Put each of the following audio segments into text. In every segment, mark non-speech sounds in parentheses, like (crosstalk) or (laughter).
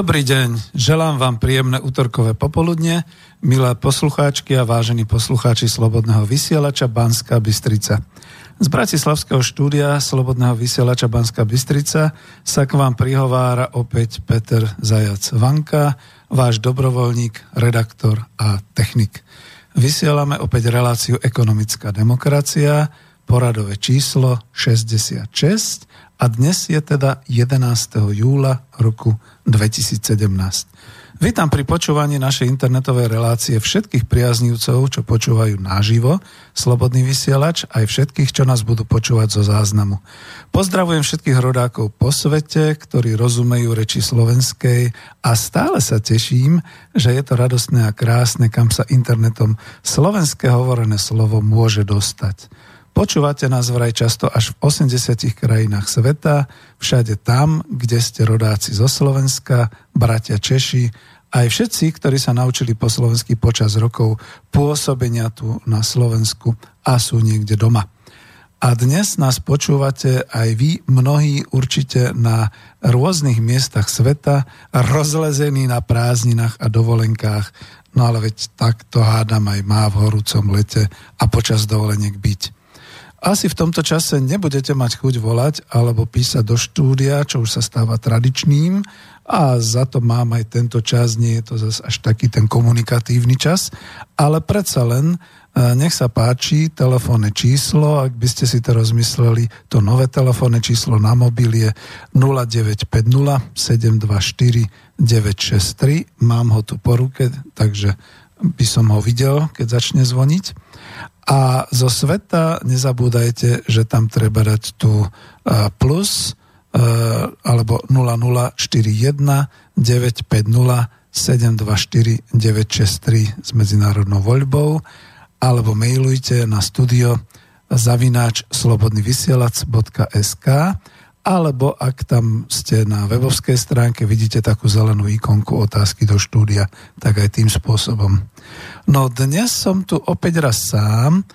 Dobrý deň, želám vám príjemné útorkové popoludne, milé poslucháčky a vážení poslucháči Slobodného vysielača Banská Bystrica. Z Bratislavského štúdia Slobodného vysielača Banská Bystrica sa k vám prihovára opäť Peter Zajac Vanka, váš dobrovoľník, redaktor a technik. Vysielame opäť reláciu Ekonomická demokracia, poradové číslo 66 a dnes je teda 11. júla roku 2017. Vítam pri počúvaní našej internetovej relácie všetkých priaznívcov, čo počúvajú naživo, Slobodný vysielač, aj všetkých, čo nás budú počúvať zo záznamu. Pozdravujem všetkých rodákov po svete, ktorí rozumejú reči slovenskej a stále sa teším, že je to radostné a krásne, kam sa internetom slovenské hovorené slovo môže dostať. Počúvate nás vraj často až v 80 krajinách sveta, všade tam, kde ste rodáci zo Slovenska, bratia Češi, aj všetci, ktorí sa naučili po slovensky počas rokov pôsobenia tu na Slovensku a sú niekde doma. A dnes nás počúvate aj vy, mnohí určite na rôznych miestach sveta, rozlezení na prázdninách a dovolenkách. No ale veď takto hádam aj má v horúcom lete a počas dovoleniek byť. Asi v tomto čase nebudete mať chuť volať alebo písať do štúdia, čo už sa stáva tradičným a za to mám aj tento čas, nie je to zase až taký ten komunikatívny čas, ale predsa len e, nech sa páči, telefónne číslo, ak by ste si to rozmysleli, to nové telefónne číslo na mobil je 0950 724 963. Mám ho tu po ruke, takže by som ho videl, keď začne zvoniť. A zo sveta nezabúdajte, že tam treba dať tu e, plus e, alebo 0041 950 724 963 s medzinárodnou voľbou alebo mailujte na studio zavináč slobodnyvysielac.sk alebo ak tam ste na webovskej stránke, vidíte takú zelenú ikonku otázky do štúdia, tak aj tým spôsobom. No dnes som tu opäť raz sám,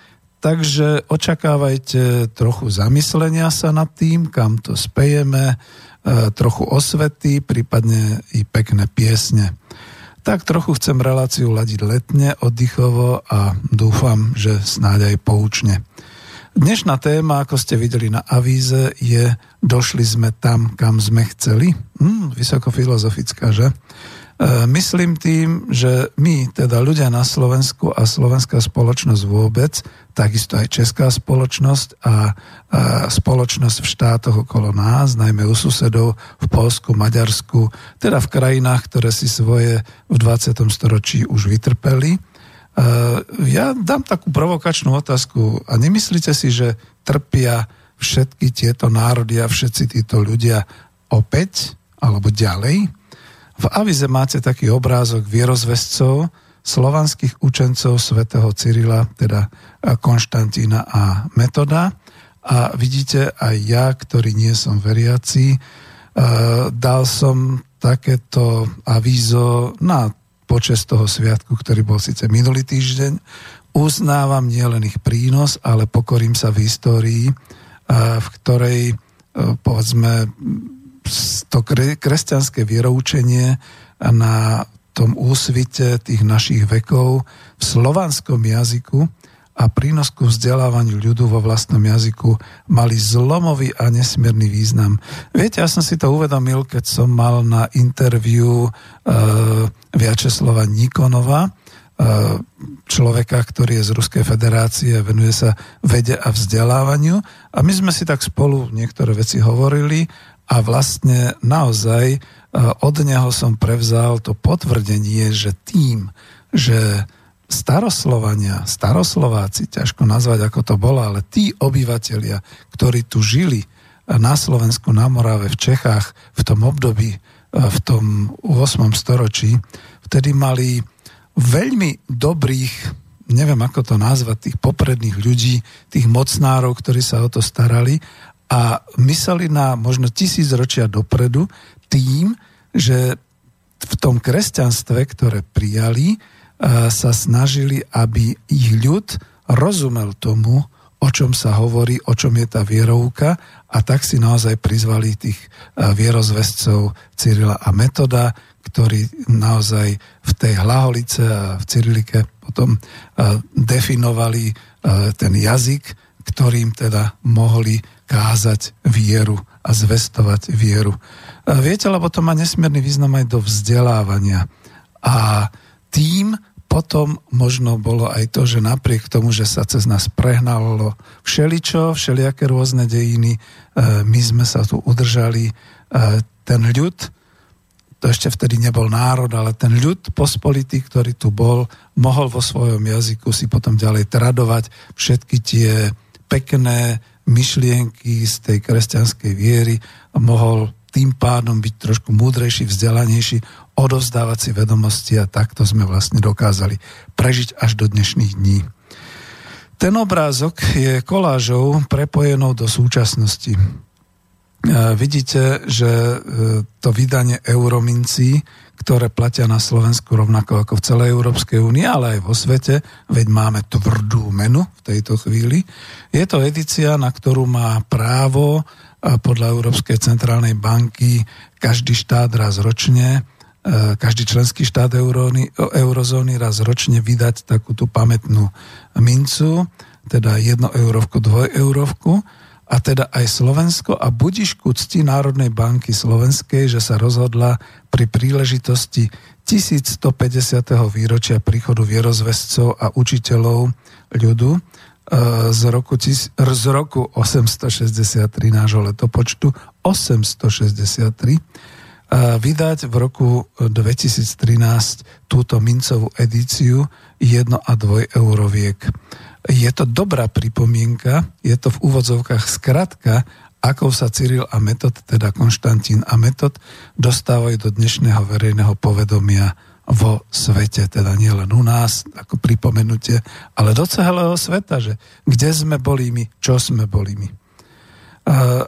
takže očakávajte trochu zamyslenia sa nad tým, kam to spejeme, e, trochu osvety, prípadne i pekné piesne. Tak trochu chcem reláciu ladiť letne, oddychovo a dúfam, že snáď aj poučne. Dnešná téma, ako ste videli na avíze, je Došli sme tam, kam sme chceli. Hm, vysokofilozofická, že? E, myslím tým, že my, teda ľudia na Slovensku a slovenská spoločnosť vôbec, takisto aj česká spoločnosť a, a spoločnosť v štátoch okolo nás, najmä u susedov v Polsku, Maďarsku, teda v krajinách, ktoré si svoje v 20. storočí už vytrpeli. E, ja dám takú provokačnú otázku a nemyslíte si, že trpia všetky tieto národy a všetci títo ľudia opäť alebo ďalej? V avize máte taký obrázok vierozvescov, slovanských učencov svätého Cyrila, teda Konštantína a Metoda. A vidíte, aj ja, ktorý nie som veriaci, dal som takéto avízo na počas toho sviatku, ktorý bol síce minulý týždeň. Uznávam nielen ich prínos, ale pokorím sa v histórii, v ktorej povedzme to kresťanské vieroučenie na tom úsvite tých našich vekov v slovanskom jazyku a prínos ku vzdelávaniu ľudu vo vlastnom jazyku mali zlomový a nesmierny význam. Viete, ja som si to uvedomil, keď som mal na interviu uh, Viačeslova Nikonova, uh, človeka, ktorý je z Ruskej federácie, venuje sa vede a vzdelávaniu. A my sme si tak spolu niektoré veci hovorili a vlastne naozaj e, od neho som prevzal to potvrdenie, že tým, že staroslovania, staroslováci, ťažko nazvať ako to bolo, ale tí obyvateľia, ktorí tu žili na Slovensku, na Morave, v Čechách v tom období, e, v tom 8. storočí, vtedy mali veľmi dobrých, neviem ako to nazvať, tých popredných ľudí, tých mocnárov, ktorí sa o to starali a mysleli na možno tisíc ročia dopredu tým, že v tom kresťanstve, ktoré prijali, sa snažili, aby ich ľud rozumel tomu, o čom sa hovorí, o čom je tá vierovka a tak si naozaj prizvali tých vierozvescov Cyrila a Metoda, ktorí naozaj v tej hlaholice a v Cyrilike potom definovali ten jazyk, ktorým teda mohli kázať vieru a zvestovať vieru. Viete, lebo to má nesmierny význam aj do vzdelávania. A tým potom možno bolo aj to, že napriek tomu, že sa cez nás prehnalo všeličo, všelijaké rôzne dejiny, e, my sme sa tu udržali. E, ten ľud, to ešte vtedy nebol národ, ale ten ľud pospolitý, ktorý tu bol, mohol vo svojom jazyku si potom ďalej tradovať všetky tie pekné myšlienky z tej kresťanskej viery a mohol tým pádom byť trošku múdrejší, vzdelanejší, odovzdávať si vedomosti a takto sme vlastne dokázali prežiť až do dnešných dní. Ten obrázok je kolážou prepojenou do súčasnosti. E, vidíte, že e, to vydanie euromincí ktoré platia na Slovensku rovnako ako v celej Európskej únii, ale aj vo svete, veď máme tvrdú menu v tejto chvíli. Je to edícia, na ktorú má právo podľa Európskej centrálnej banky každý štát raz ročne, e, každý členský štát eurozóny raz ročne vydať takú tú pamätnú mincu. teda 1 eurovku, 2 eurovku, a teda aj Slovensko a budišku cti Národnej banky Slovenskej, že sa rozhodla pri príležitosti 1150. výročia príchodu vierozvescov a učiteľov ľudu e, z roku, z roku 863 nášho letopočtu 863 e, vydať v roku 2013 túto mincovú edíciu 1 a 2 euroviek. Je to dobrá pripomienka, je to v úvodzovkách skratka, ako sa Cyril a Metod, teda Konštantín a Metod, dostávajú do dnešného verejného povedomia vo svete, teda nielen u nás, ako pripomenutie, ale do celého sveta, že kde sme boli my, čo sme boli my.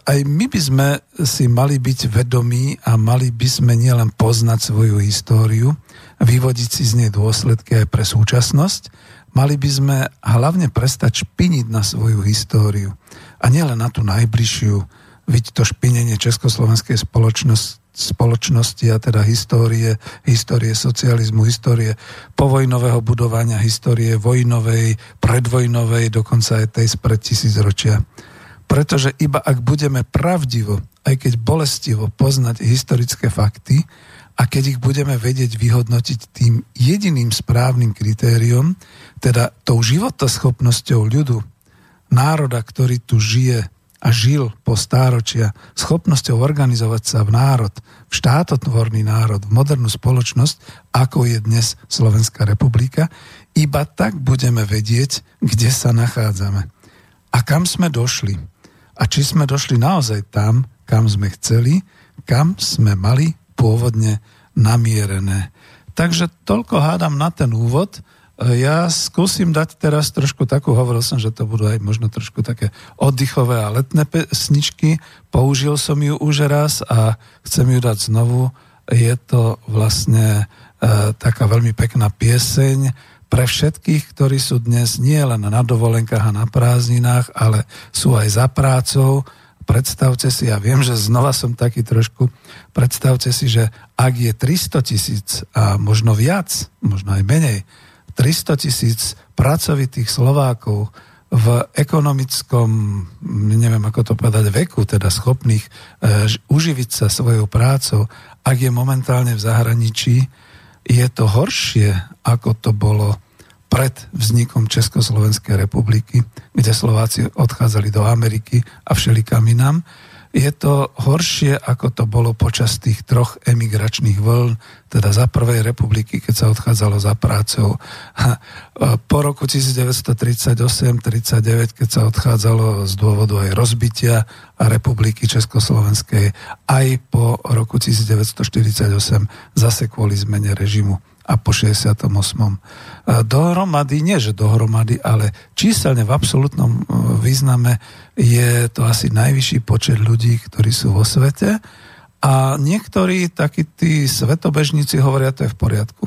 Aj my by sme si mali byť vedomí a mali by sme nielen poznať svoju históriu, vyvodiť si z nej dôsledky aj pre súčasnosť, Mali by sme hlavne prestať špiniť na svoju históriu. A nielen na tú najbližšiu, vidieť to špinenie Československej spoločnosti, spoločnosti a teda histórie, histórie socializmu, histórie povojnového budovania, histórie vojnovej, predvojnovej, dokonca aj tej spred tisícročia. Pretože iba ak budeme pravdivo, aj keď bolestivo poznať historické fakty a keď ich budeme vedieť vyhodnotiť tým jediným správnym kritériom, teda tou životoschopnosťou ľudu, národa, ktorý tu žije a žil po stáročia, schopnosťou organizovať sa v národ, v štátotvorný národ, v modernú spoločnosť, ako je dnes Slovenská republika, iba tak budeme vedieť, kde sa nachádzame. A kam sme došli. A či sme došli naozaj tam, kam sme chceli, kam sme mali pôvodne namierené. Takže toľko hádam na ten úvod. Ja skúsim dať teraz trošku takú, hovoril som, že to budú aj možno trošku také oddychové a letné pesničky. Použil som ju už raz a chcem ju dať znovu. Je to vlastne e, taká veľmi pekná pieseň pre všetkých, ktorí sú dnes nie len na dovolenkách a na prázdninách, ale sú aj za prácou. Predstavte si, ja viem, že znova som taký trošku, predstavte si, že ak je 300 tisíc a možno viac, možno aj menej, 300 tisíc pracovitých Slovákov v ekonomickom, neviem ako to povedať, veku, teda schopných e, uživiť sa svojou prácou, ak je momentálne v zahraničí, je to horšie, ako to bolo pred vznikom Československej republiky, kde Slováci odchádzali do Ameriky a všelikam inám je to horšie, ako to bolo počas tých troch emigračných vln, teda za prvej republiky, keď sa odchádzalo za prácou. Po roku 1938-39, keď sa odchádzalo z dôvodu aj rozbitia republiky Československej, aj po roku 1948 zase kvôli zmene režimu a po 68. Dohromady, nie že dohromady, ale číselne v absolútnom e, význame je to asi najvyšší počet ľudí, ktorí sú vo svete a niektorí takí tí svetobežníci hovoria, to je v poriadku.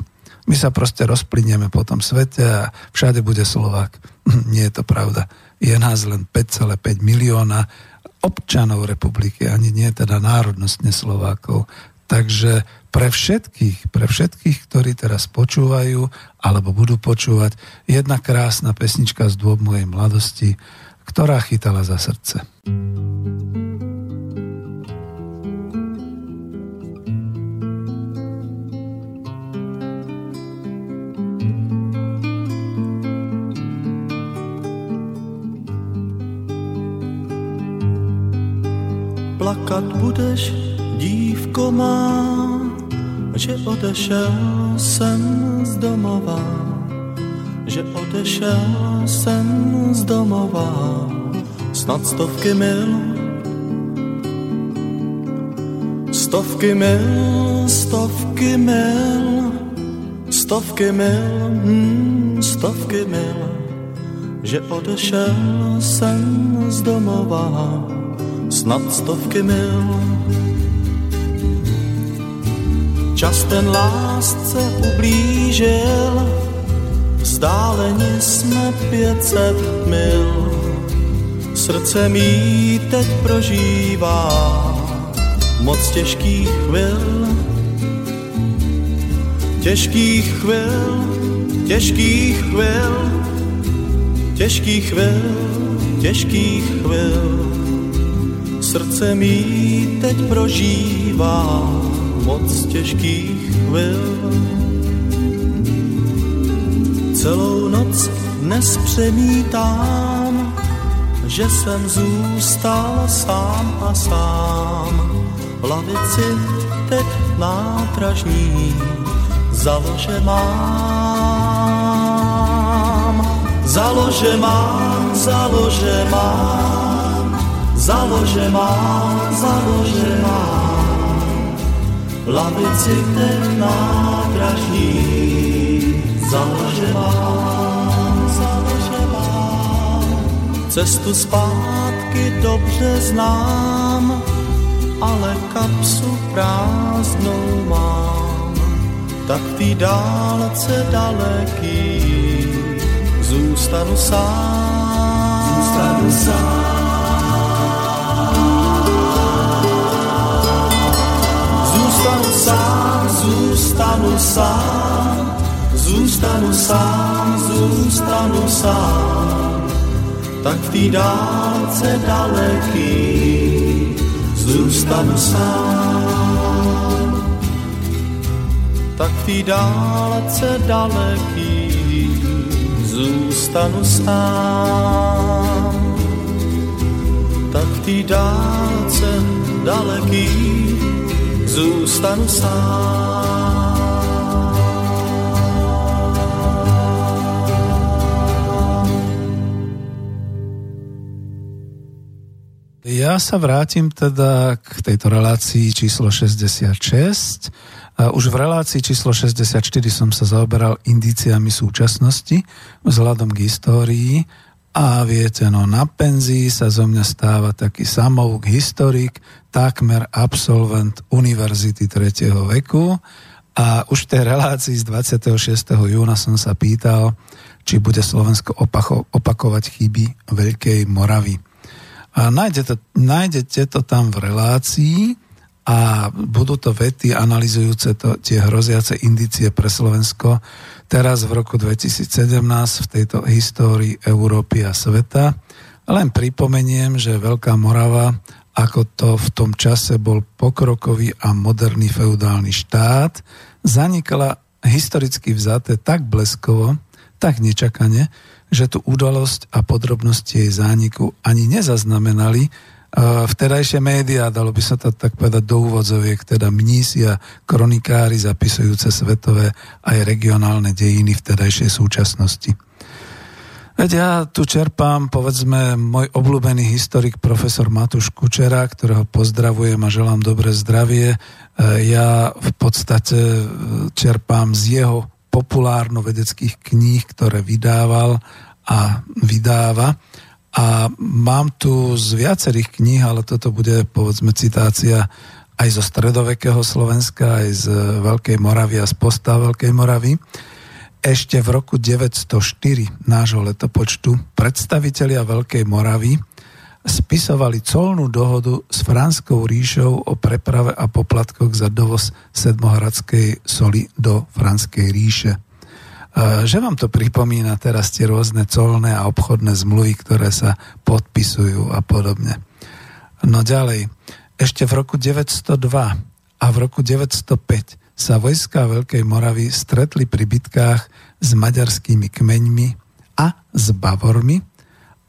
My sa proste rozplynieme po tom svete a všade bude Slovák. (laughs) Nie je to pravda. Je nás len 5,5 milióna občanov republiky, ani nie teda národnostne Slovákov. Takže pre všetkých, pre všetkých, ktorí teraz počúvajú alebo budú počúvať, jedna krásna pesnička z dôb mojej mladosti, ktorá chytala za srdce. Plakat budeš, dívko má, že odešel jsem z domova, že odešel jsem z domova, snad stovky mil, stovky mil, stovky mil, stovky mil, hmm, stovky mil, že odešel jsem z domova, snad stovky mil. Čas ten lásce ublížil, vzdáleně jsme pětset mil. Srdce mý teď prožívá moc těžkých chvil, těžkých chvil, těžkých chvil, těžkých chvil, těžkých chvil. Srdce mi teď prožívá moc těžkých chvil. Celou noc dnes přemítám, že jsem zůstal sám a sám. V lavici teď nádražní založe mám. Založe mám, založe mám, založe mám, založe mám. Lavici teď nádražní založe mám, založe. Cestu zpátky dobře znám, ale kapsu prázdnou mám, tak v té dálce daleký zůstanu sám. Zůstanu sám. Zůstanu sám, zůstanu sám, zůstanu sám, zůstanu sám, tak v té dálce daleký zůstanu sám. Tak v té dálce daleký zůstanu sám. Tak v té dálce daleký zůstanu sám. Ja sa vrátim teda k tejto relácii číslo 66. Už v relácii číslo 64 som sa zaoberal indíciami súčasnosti vzhľadom k histórii a viete, no na penzii sa zo mňa stáva taký samouk historik, takmer absolvent univerzity 3. veku a už v tej relácii z 26. júna som sa pýtal, či bude Slovensko opakovať chyby Veľkej Moravy. A nájdete, nájdete to tam v relácii a budú to vety analizujúce to, tie hroziace indície pre Slovensko teraz v roku 2017 v tejto histórii Európy a sveta. Len pripomeniem, že Veľká Morava, ako to v tom čase bol pokrokový a moderný feudálny štát, zanikla historicky vzaté tak bleskovo, tak nečakane, že tú udalosť a podrobnosti jej zániku ani nezaznamenali vtedajšie médiá, dalo by sa to tak povedať do úvodzoviek, teda mnísi a kronikári zapisujúce svetové aj regionálne dejiny vtedajšej súčasnosti. Veď ja tu čerpám, povedzme, môj obľúbený historik profesor Matúš Kučera, ktorého pozdravujem a želám dobré zdravie. E, ja v podstate e, čerpám z jeho populárno-vedeckých kníh, ktoré vydával a vydáva. A mám tu z viacerých kníh, ale toto bude povedzme citácia aj zo stredovekého Slovenska, aj z Veľkej Moravy a z postav Veľkej Moravy. Ešte v roku 904 nášho letopočtu predstavitelia Veľkej Moravy spisovali colnú dohodu s Franskou ríšou o preprave a poplatkoch za dovoz sedmohradskej soli do Franskej ríše. E, že vám to pripomína teraz tie rôzne colné a obchodné zmluvy, ktoré sa podpisujú a podobne. No ďalej, ešte v roku 902 a v roku 905 sa vojska Veľkej Moravy stretli pri bitkách s maďarskými kmeňmi a s Bavormi,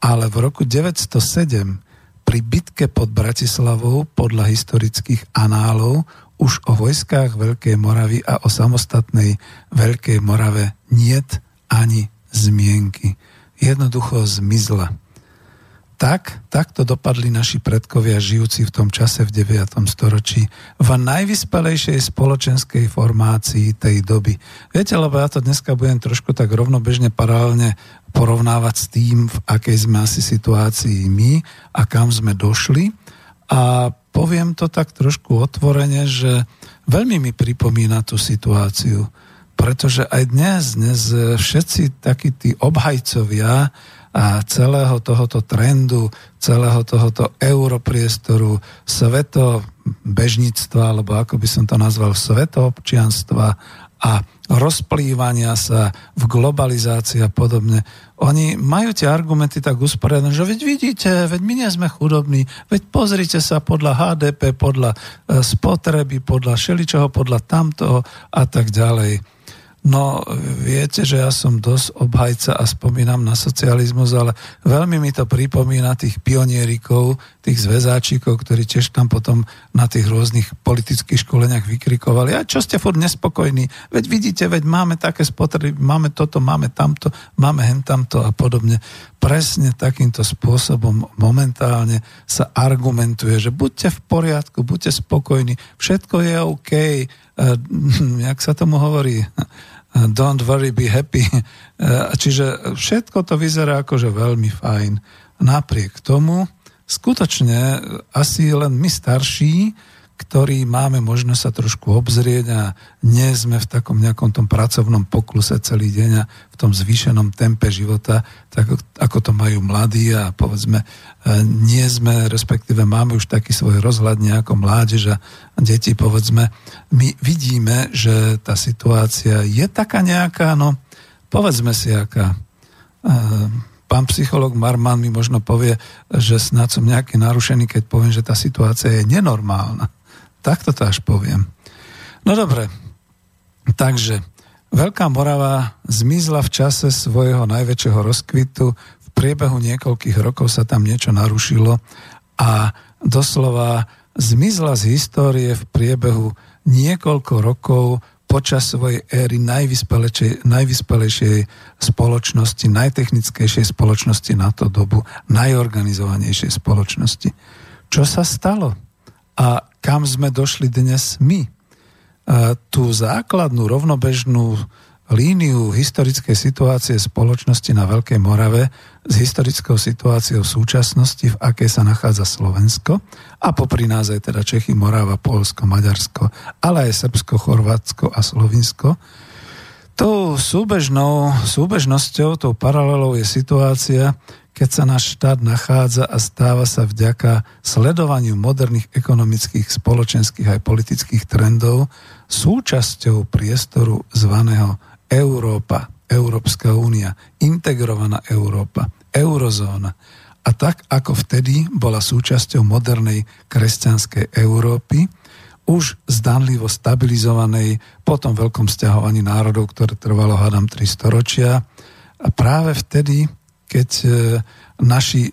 ale v roku 907 pri bitke pod Bratislavou podľa historických análov už o vojskách Veľkej Moravy a o samostatnej Veľkej Morave niet ani zmienky. Jednoducho zmizla tak, takto dopadli naši predkovia žijúci v tom čase v 9. storočí v najvyspelejšej spoločenskej formácii tej doby. Viete, lebo ja to dneska budem trošku tak rovnobežne paralelne porovnávať s tým, v akej sme asi situácii my a kam sme došli. A poviem to tak trošku otvorene, že veľmi mi pripomína tú situáciu, pretože aj dnes, dnes všetci takí tí obhajcovia a celého tohoto trendu, celého tohoto europriestoru, sveto alebo ako by som to nazval, svetoobčianstva a rozplývania sa, v globalizácii a podobne. Oni majú tie argumenty tak usporiadané, že veď vidíte, veď my nie sme chudobní, veď pozrite sa podľa HDP, podľa e, spotreby, podľa šeličoho, podľa tamtoho a tak ďalej. No, viete, že ja som dosť obhajca a spomínam na socializmus, ale veľmi mi to pripomína tých pionierikov, tých zväzáčikov, ktorí tiež tam potom na tých rôznych politických školeniach vykrikovali. A čo ste furt nespokojní? Veď vidíte, veď máme také spotreby, máme toto, máme tamto, máme hen tamto a podobne. Presne takýmto spôsobom momentálne sa argumentuje, že buďte v poriadku, buďte spokojní, všetko je OK. E, (laughs) jak sa tomu hovorí? Don't worry, be happy. (laughs) Čiže všetko to vyzerá akože veľmi fajn. Napriek tomu, skutočne asi len my starší ktorí máme možnosť sa trošku obzrieť a nie sme v takom nejakom tom pracovnom pokluse celý deň a v tom zvýšenom tempe života, tak ako to majú mladí a povedzme, e, nie sme, respektíve máme už taký svoj rozhľad ako mládež a deti, povedzme, my vidíme, že tá situácia je taká nejaká, no povedzme si aká. E, pán psycholog Marman mi možno povie, že snad som nejaký narušený, keď poviem, že tá situácia je nenormálna. Takto to až poviem. No dobre, takže Veľká Morava zmizla v čase svojho najväčšieho rozkvitu. V priebehu niekoľkých rokov sa tam niečo narušilo a doslova zmizla z histórie v priebehu niekoľko rokov počas svojej éry najvyspelejšej, najvyspelejšej spoločnosti, najtechnickejšej spoločnosti na to dobu, najorganizovanejšej spoločnosti. Čo sa stalo? A kam sme došli dnes my. Tú základnú rovnobežnú líniu historickej situácie spoločnosti na Veľkej Morave s historickou situáciou v súčasnosti, v akej sa nachádza Slovensko a popri nás aj teda Čechy, Morava, Polsko, Maďarsko, ale aj Srbsko, Chorvátsko a Slovinsko. Tou súbežnou, súbežnosťou, tou paralelou je situácia, keď sa náš štát nachádza a stáva sa vďaka sledovaniu moderných ekonomických, spoločenských aj politických trendov súčasťou priestoru zvaného Európa, Európska únia, integrovaná Európa, eurozóna. A tak ako vtedy bola súčasťou modernej kresťanskej Európy, už zdanlivo stabilizovanej po tom veľkom stiahovaní národov, ktoré trvalo, hádam, 3 storočia. A práve vtedy keď e, naši e,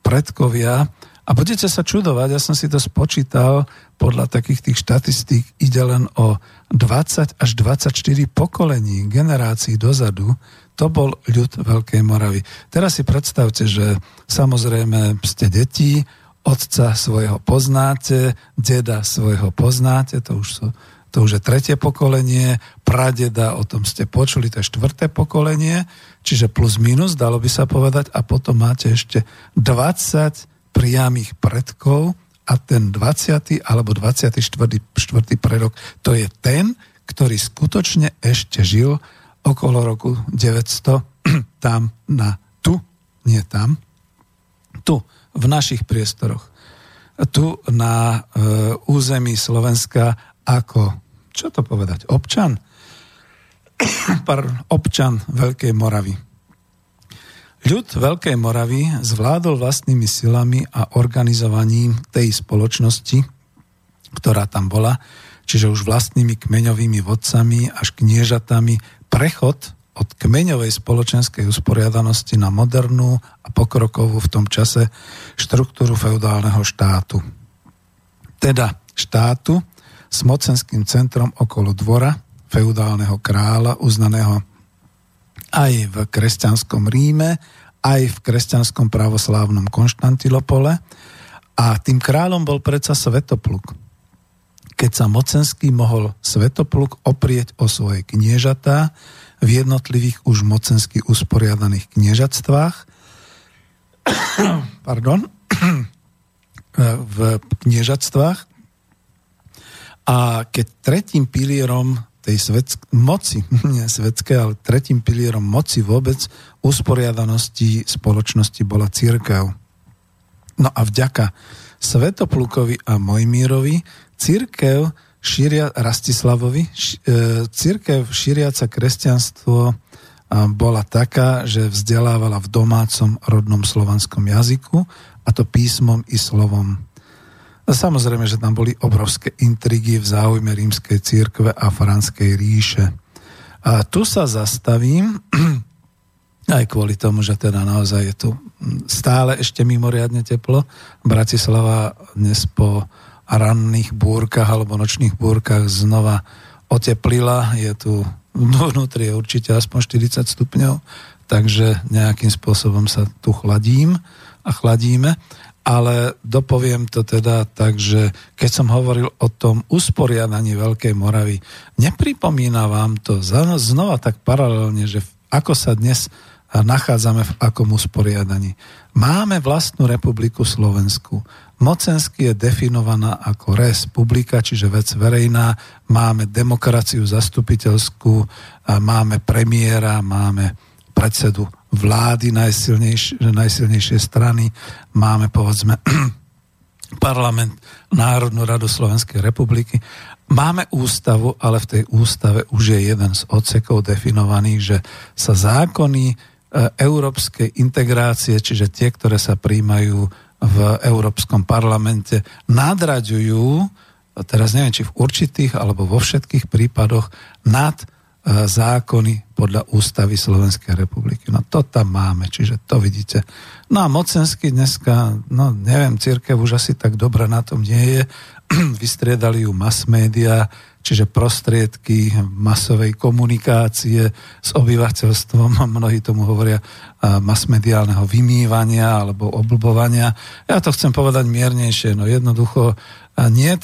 predkovia, a budete sa čudovať, ja som si to spočítal, podľa takých tých štatistík ide len o 20 až 24 pokolení, generácií dozadu, to bol ľud Veľkej Moravy. Teraz si predstavte, že samozrejme ste deti, otca svojho poznáte, deda svojho poznáte, to už sú to už je tretie pokolenie, pradeda, o tom ste počuli, to je štvrté pokolenie, čiže plus minus, dalo by sa povedať, a potom máte ešte 20 priamých predkov a ten 20. alebo 24. 4. predok, to je ten, ktorý skutočne ešte žil okolo roku 900 (clears throat) tam na tu, nie tam, tu, v našich priestoroch. Tu na e, území Slovenska ako čo to povedať, občan, občan Veľkej Moravy. Ľud Veľkej Moravy zvládol vlastnými silami a organizovaním tej spoločnosti, ktorá tam bola, čiže už vlastnými kmeňovými vodcami až kniežatami, prechod od kmeňovej spoločenskej usporiadanosti na modernú a pokrokovú v tom čase štruktúru feudálneho štátu. Teda štátu, s mocenským centrom okolo dvora feudálneho kráľa, uznaného aj v kresťanskom Ríme, aj v kresťanskom pravoslávnom Konštantilopole. A tým kráľom bol predsa Svetopluk. Keď sa mocenský mohol Svetopluk oprieť o svoje kniežatá v jednotlivých už mocensky usporiadaných kniežatstvách, (coughs) pardon, (coughs) v kniežatstvách, a keď tretím pilierom tej svetsk- moci, (laughs) nie svetské, ale tretím pilierom moci vôbec usporiadanosti spoločnosti bola církev. No a vďaka Svetoplukovi a Mojmírovi církev šíria, Rastislavovi, e, církev šíriaca kresťanstvo bola taká, že vzdelávala v domácom rodnom slovanskom jazyku, a to písmom i slovom. Samozrejme, že tam boli obrovské intrigy v záujme rímskej církve a franskej ríše. A tu sa zastavím, (clears throat) aj kvôli tomu, že teda naozaj je tu stále ešte mimoriadne teplo. Bratislava dnes po ranných búrkach alebo nočných búrkach znova oteplila. Je tu vnútri je určite aspoň 40 stupňov, takže nejakým spôsobom sa tu chladím a chladíme. Ale dopoviem to teda tak, že keď som hovoril o tom usporiadaní Veľkej Moravy, nepripomína vám to znova tak paralelne, že ako sa dnes nachádzame v akom usporiadaní. Máme vlastnú republiku Slovensku. Mocensky je definovaná ako res publika, čiže vec verejná. Máme demokraciu zastupiteľskú, máme premiéra, máme predsedu vlády najsilnejšie, najsilnejšie strany, máme povedzme (clears throat) parlament Národnú radu Slovenskej republiky. Máme ústavu, ale v tej ústave už je jeden z odsekov definovaný, že sa zákony E, európskej integrácie, čiže tie, ktoré sa príjmajú v Európskom parlamente, nadraďujú, teraz neviem, či v určitých alebo vo všetkých prípadoch, nad zákony podľa ústavy Slovenskej republiky. No to tam máme, čiže to vidíte. No a mocensky dneska, no neviem, církev už asi tak dobre na tom nie je. (clears throat) Vystriedali ju mass media, čiže prostriedky masovej komunikácie s obyvateľstvom, (laughs) mnohí tomu hovoria masmediálneho vymývania alebo oblbovania. Ja to chcem povedať miernejšie, no jednoducho nie e,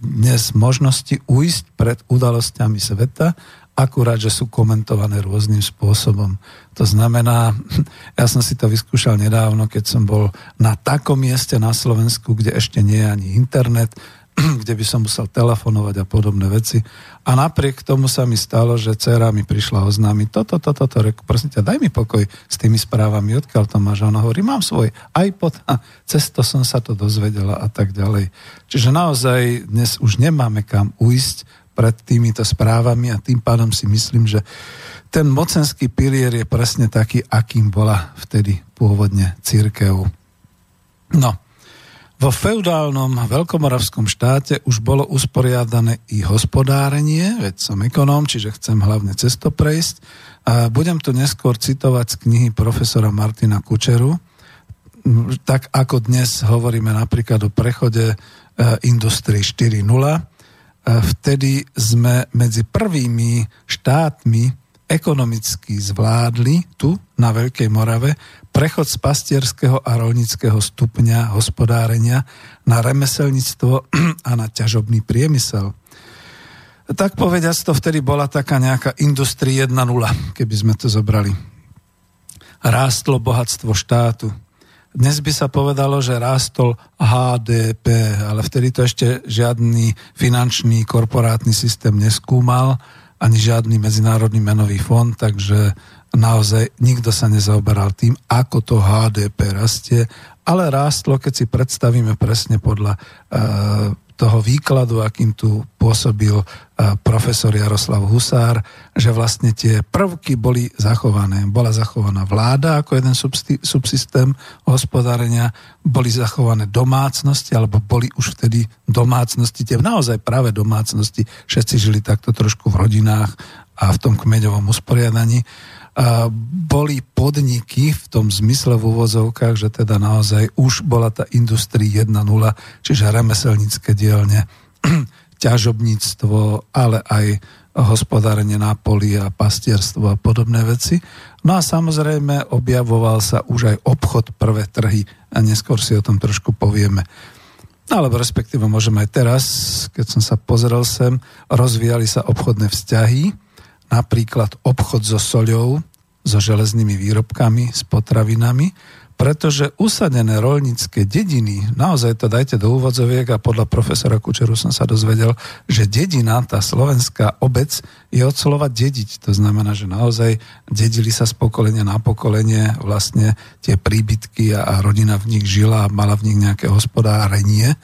dnes možnosti ujsť pred udalosťami sveta, akurát, že sú komentované rôznym spôsobom. To znamená, (laughs) ja som si to vyskúšal nedávno, keď som bol na takom mieste na Slovensku, kde ešte nie je ani internet, (clears throat) kde by som musel telefonovať a podobné veci. A napriek tomu sa mi stalo, že dcera mi prišla oznámiť toto, toto, toto, reku, prosím ťa, daj mi pokoj s tými správami, odkiaľ to máš. Ona hovorí, mám svoj iPod a cez to som sa to dozvedela a tak ďalej. Čiže naozaj dnes už nemáme kam ujsť pred týmito správami a tým pádom si myslím, že ten mocenský pilier je presne taký, akým bola vtedy pôvodne církev. No, vo feudálnom veľkomoravskom štáte už bolo usporiadané i hospodárenie, veď som ekonóm, čiže chcem hlavne cesto prejsť. A budem tu neskôr citovať z knihy profesora Martina Kučeru, tak ako dnes hovoríme napríklad o prechode e, Industrii 4.0. E, vtedy sme medzi prvými štátmi ekonomicky zvládli tu na Veľkej Morave prechod z pastierského a rolnického stupňa hospodárenia na remeselníctvo (clears throat) a na ťažobný priemysel. Tak povediac to vtedy bola taká nejaká Industrie 1.0, keby sme to zobrali. Rástlo bohatstvo štátu. Dnes by sa povedalo, že rástol HDP, ale vtedy to ešte žiadny finančný korporátny systém neskúmal, ani žiadny medzinárodný menový fond, takže naozaj nikto sa nezaoberal tým, ako to HDP rastie, ale rástlo, keď si predstavíme presne podľa e, toho výkladu, akým tu pôsobil e, profesor Jaroslav Husár, že vlastne tie prvky boli zachované. Bola zachovaná vláda ako jeden subsystém hospodárenia, boli zachované domácnosti, alebo boli už vtedy domácnosti, tie naozaj práve domácnosti, všetci žili takto trošku v rodinách a v tom kmeňovom usporiadaní boli podniky v tom zmysle v úvozovkách, že teda naozaj už bola tá Industrie 1.0, čiže remeselnícke dielne, (clears throat) ťažobníctvo, ale aj hospodárenie na poli a pastierstvo a podobné veci. No a samozrejme objavoval sa už aj obchod prvé trhy a neskôr si o tom trošku povieme. No, alebo respektíve môžeme aj teraz, keď som sa pozrel sem, rozvíjali sa obchodné vzťahy, napríklad obchod so soľou, so železnými výrobkami, s potravinami, pretože usadené rolnícke dediny, naozaj to dajte do úvodzoviek a podľa profesora Kučeru som sa dozvedel, že dedina, tá slovenská obec, je od slova dediť. To znamená, že naozaj dedili sa z pokolenia na pokolenie vlastne tie príbytky a, a rodina v nich žila a mala v nich nejaké hospodárenie,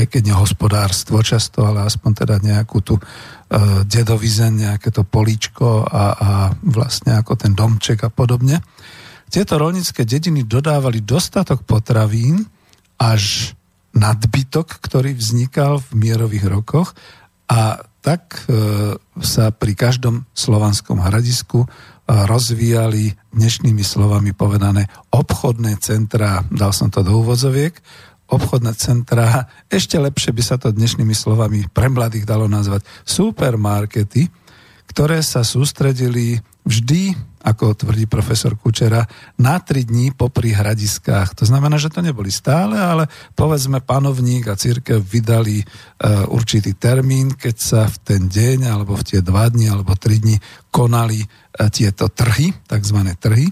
aj keď nehospodárstvo často, ale aspoň teda nejakú tú uh, dedovizen, nejaké to políčko a, a vlastne ako ten domček a podobne. Tieto rolnícke dediny dodávali dostatok potravín až nadbytok, ktorý vznikal v mierových rokoch a tak e, sa pri každom slovanskom hradisku e, rozvíjali dnešnými slovami povedané obchodné centrá, dal som to do úvozoviek, obchodné centrá, ešte lepšie by sa to dnešnými slovami pre mladých dalo nazvať supermarkety, ktoré sa sústredili vždy, ako tvrdí profesor Kučera, na tri dní popri hradiskách. To znamená, že to neboli stále, ale povedzme panovník a církev vydali uh, určitý termín, keď sa v ten deň, alebo v tie dva dni, alebo tri dni konali uh, tieto trhy, takzvané trhy.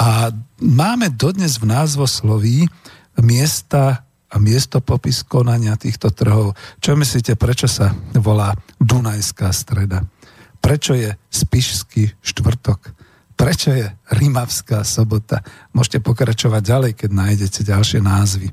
A máme dodnes v názvosloví miesta a miestopopis konania týchto trhov. Čo myslíte, prečo sa volá Dunajská streda? Prečo je Spišský štvrtok? Prečo je Rimavská sobota? Môžete pokračovať ďalej, keď nájdete ďalšie názvy.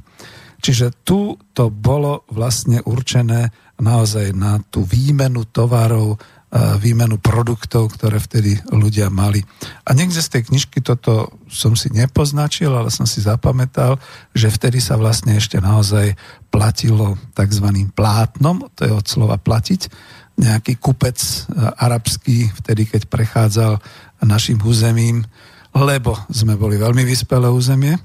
Čiže tu to bolo vlastne určené naozaj na tú výmenu tovarov, výmenu produktov, ktoré vtedy ľudia mali. A niekde z tej knižky toto som si nepoznačil, ale som si zapamätal, že vtedy sa vlastne ešte naozaj platilo tzv. plátnom, to je od slova platiť, nejaký kupec e, arabský, vtedy keď prechádzal našim územím, lebo sme boli veľmi vyspelé územie,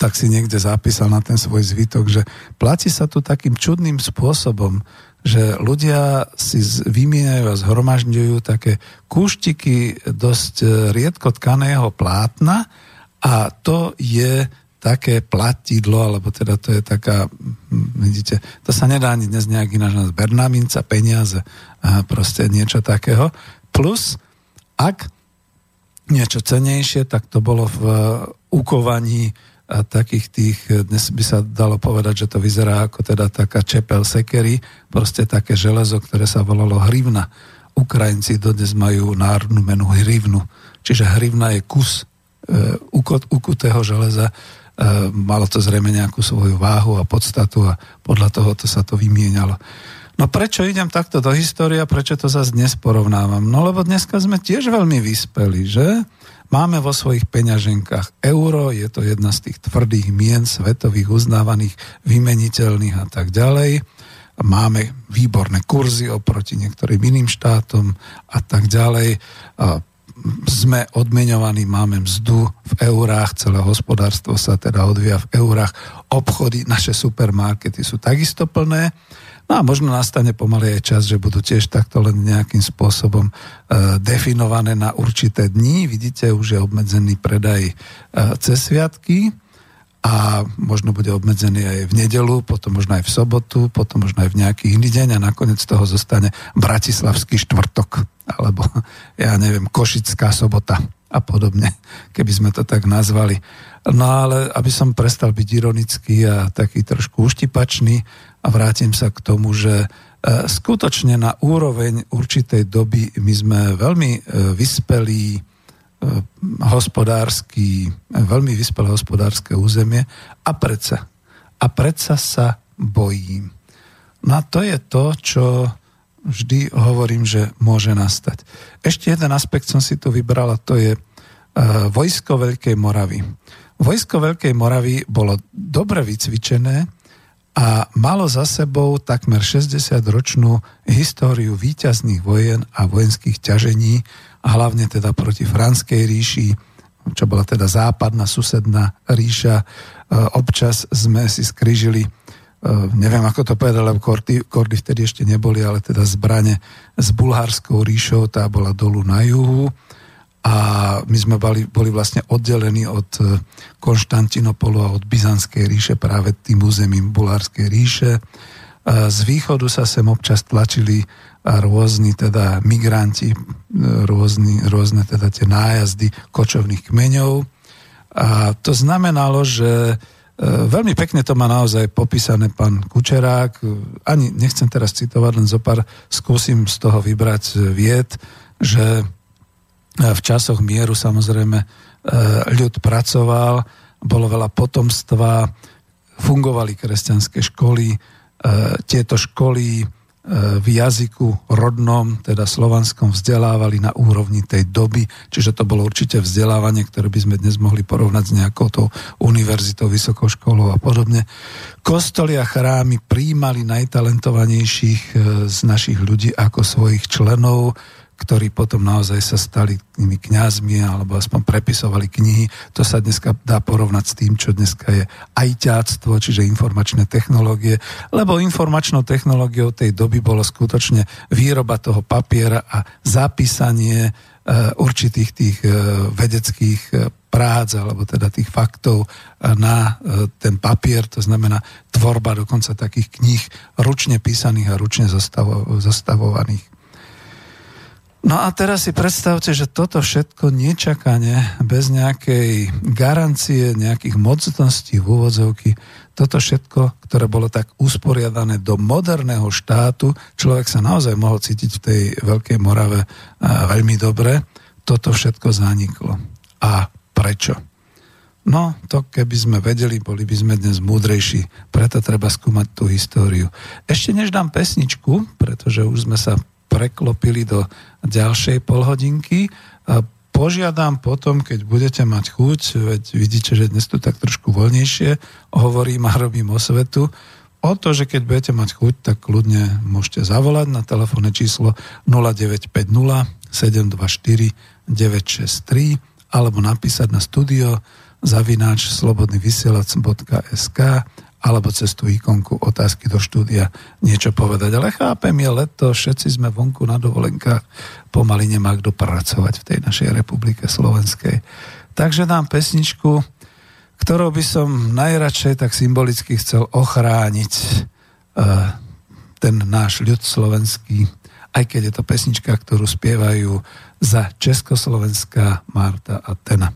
tak si niekde zapísal na ten svoj zvytok, že platí sa tu takým čudným spôsobom, že ľudia si vymieňajú a zhromažďujú také kúštiky dosť e, riedko tkaného plátna a to je také platidlo, alebo teda to je taká, hm, vidíte, to sa nedá ani dnes nejak ináč nazvať, bernaminca, peniaze, a proste niečo takého. Plus, ak niečo cenejšie, tak to bolo v uh, ukovaní a takých tých, dnes by sa dalo povedať, že to vyzerá ako teda taká čepel sekery, proste také železo, ktoré sa volalo hrivna. Ukrajinci dodnes majú národnú menu hrivnu, čiže hrivna je kus e, ukutého železa, E, malo to zrejme nejakú svoju váhu a podstatu a podľa toho to sa to vymienialo. No prečo idem takto do histórie a prečo to zase dnes porovnávam? No lebo dneska sme tiež veľmi vyspeli, že? Máme vo svojich peňaženkách euro, je to jedna z tých tvrdých mien svetových uznávaných, vymeniteľných a tak ďalej. Máme výborné kurzy oproti niektorým iným štátom a tak ďalej sme odmeňovaní, máme mzdu v eurách, celé hospodárstvo sa teda odvíja v eurách, obchody, naše supermarkety sú takisto plné. No a možno nastane pomaly aj čas, že budú tiež takto len nejakým spôsobom e, definované na určité dni. Vidíte, už je obmedzený predaj e, cez sviatky a možno bude obmedzený aj v nedelu, potom možno aj v sobotu, potom možno aj v nejaký iný deň a nakoniec toho zostane Bratislavský štvrtok alebo ja neviem, Košická sobota a podobne, keby sme to tak nazvali. No ale aby som prestal byť ironický a taký trošku uštipačný a vrátim sa k tomu, že e, skutočne na úroveň určitej doby my sme veľmi e, vyspelí e, hospodársky, veľmi vyspelé hospodárske územie a predsa, a predsa sa bojím. No a to je to, čo vždy hovorím, že môže nastať. Ešte jeden aspekt som si tu vybral a to je vojsko Veľkej Moravy. Vojsko Veľkej Moravy bolo dobre vycvičené a malo za sebou takmer 60-ročnú históriu výťazných vojen a vojenských ťažení, a hlavne teda proti Franskej ríši, čo bola teda západná susedná ríša. Občas sme si skrižili Eh, neviem ako to povedal, lebo kordy, kordy vtedy ešte neboli, ale teda zbrane s bulharskou ríšou, tá bola dolu na juhu a my sme boli, boli vlastne oddelení od eh, Konštantinopolu a od Byzantskej ríše práve tým územím bulharskej ríše. Z východu sa sem občas tlačili rôzni teda migranti, eh, rôzni, rôzne teda tie nájazdy kočovných kmeňov. A to znamenalo, že E, veľmi pekne to má naozaj popísané pán Kučerák. Ani nechcem teraz citovať, len zo pár skúsim z toho vybrať vied, že e, v časoch mieru samozrejme e, ľud pracoval, bolo veľa potomstva, fungovali kresťanské školy, tieto školy v jazyku rodnom, teda slovanskom, vzdelávali na úrovni tej doby, čiže to bolo určite vzdelávanie, ktoré by sme dnes mohli porovnať s nejakou tou univerzitou, vysokou školou a podobne. Kostoly a chrámy príjmali najtalentovanejších e, z našich ľudí ako svojich členov, ktorí potom naozaj sa stali tými kňazmi alebo aspoň prepisovali knihy. To sa dneska dá porovnať s tým, čo dneska je ajťáctvo, čiže informačné technológie, lebo informačnou technológiou tej doby bolo skutočne výroba toho papiera a zapísanie e, určitých tých e, vedeckých e, prác alebo teda tých faktov na ten papier, to znamená tvorba dokonca takých kníh ručne písaných a ručne zostavovaných. No a teraz si predstavte, že toto všetko nečakane, bez nejakej garancie, nejakých mocností v úvodzovky, toto všetko, ktoré bolo tak usporiadané do moderného štátu, človek sa naozaj mohol cítiť v tej Veľkej Morave veľmi dobre, toto všetko zaniklo. A prečo? No, to keby sme vedeli, boli by sme dnes múdrejší, preto treba skúmať tú históriu. Ešte než dám pesničku, pretože už sme sa preklopili do ďalšej polhodinky. Požiadam potom, keď budete mať chuť, veď vidíte, že dnes tu tak trošku voľnejšie hovorím a robím osvetu, o to, že keď budete mať chuť, tak kľudne môžete zavolať na telefónne číslo 0950 724 963 alebo napísať na studio zavináč slobodnyvysielac.sk alebo cez tú ikonku otázky do štúdia niečo povedať. Ale chápem, je leto, všetci sme vonku na dovolenkách, pomaly nemá kto pracovať v tej našej republike slovenskej. Takže dám pesničku, ktorou by som najradšej tak symbolicky chcel ochrániť uh, ten náš ľud slovenský, aj keď je to pesnička, ktorú spievajú za Československá Marta a Tena.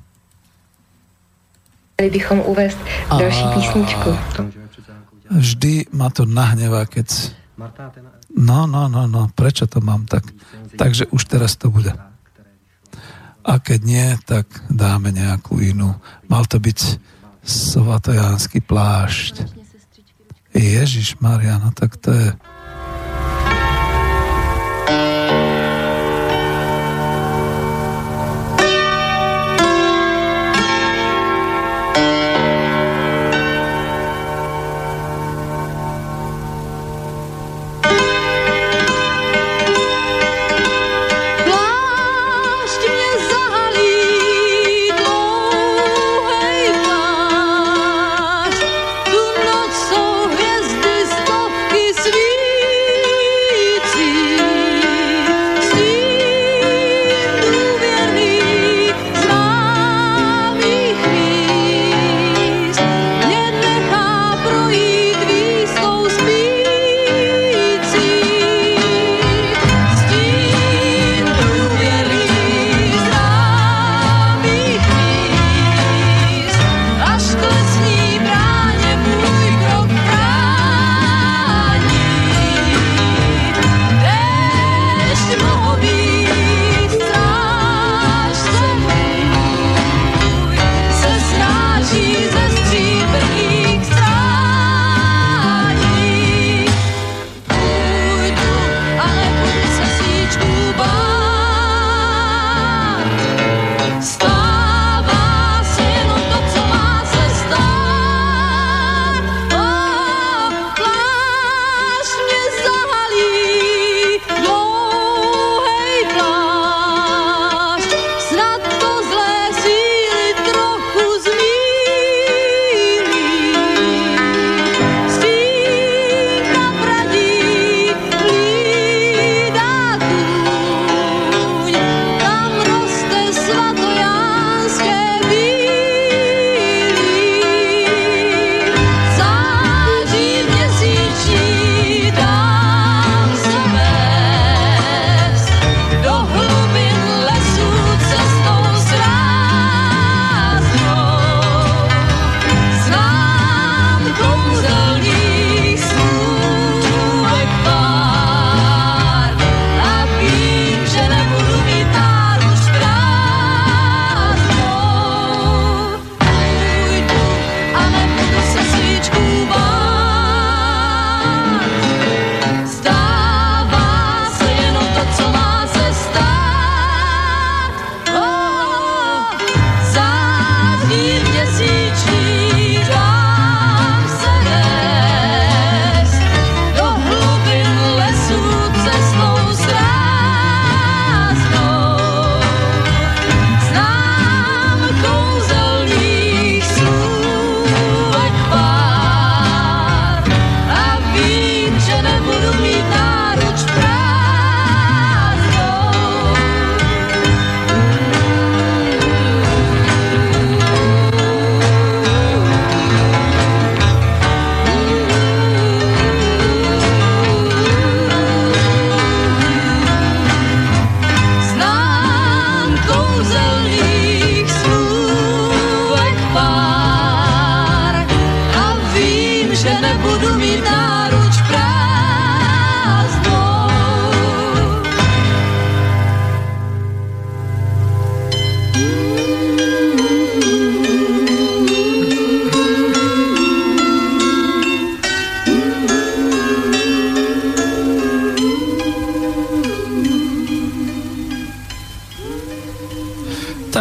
Mali bychom uvést další písničku. Vždy ma to nahnevá, keď... No, no, no, no, prečo to mám tak? Takže už teraz to bude. A keď nie, tak dáme nejakú inú. Mal to byť svatojánsky plášť. Ježiš Maria, no tak to je...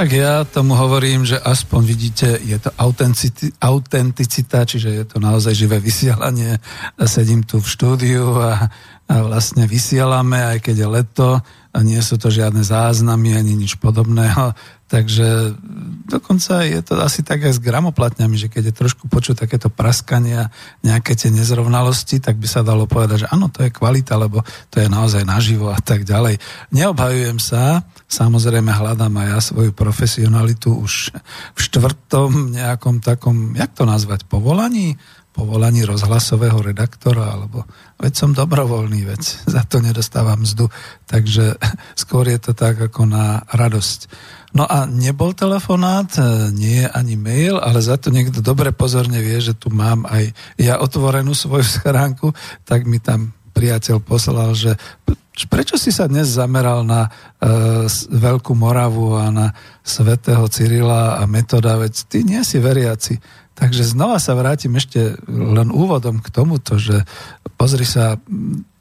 tak ja tomu hovorím, že aspoň vidíte, je to autenticita, čiže je to naozaj živé vysielanie. Sedím tu v štúdiu a, a vlastne vysielame, aj keď je leto a nie sú to žiadne záznamy ani nič podobného. Takže dokonca je to asi tak aj s gramoplatňami, že keď je trošku počuť takéto praskania, nejaké tie nezrovnalosti, tak by sa dalo povedať, že áno, to je kvalita, lebo to je naozaj naživo a tak ďalej. Neobhajujem sa, samozrejme hľadám aj ja svoju profesionalitu už v štvrtom nejakom takom, jak to nazvať, povolaní? povolaní rozhlasového redaktora, alebo veď som dobrovoľný vec, (laughs) za to nedostávam mzdu, takže (laughs) skôr je to tak ako na radosť. No a nebol telefonát, e, nie je ani mail, ale za to niekto dobre pozorne vie, že tu mám aj ja otvorenú svoju schránku, tak mi tam priateľ poslal, že prečo si sa dnes zameral na uh, Veľkú Moravu a na svätého Cyrila a Metoda, veď ty nie si veriaci. Takže znova sa vrátim ešte len úvodom k tomuto, že pozri sa,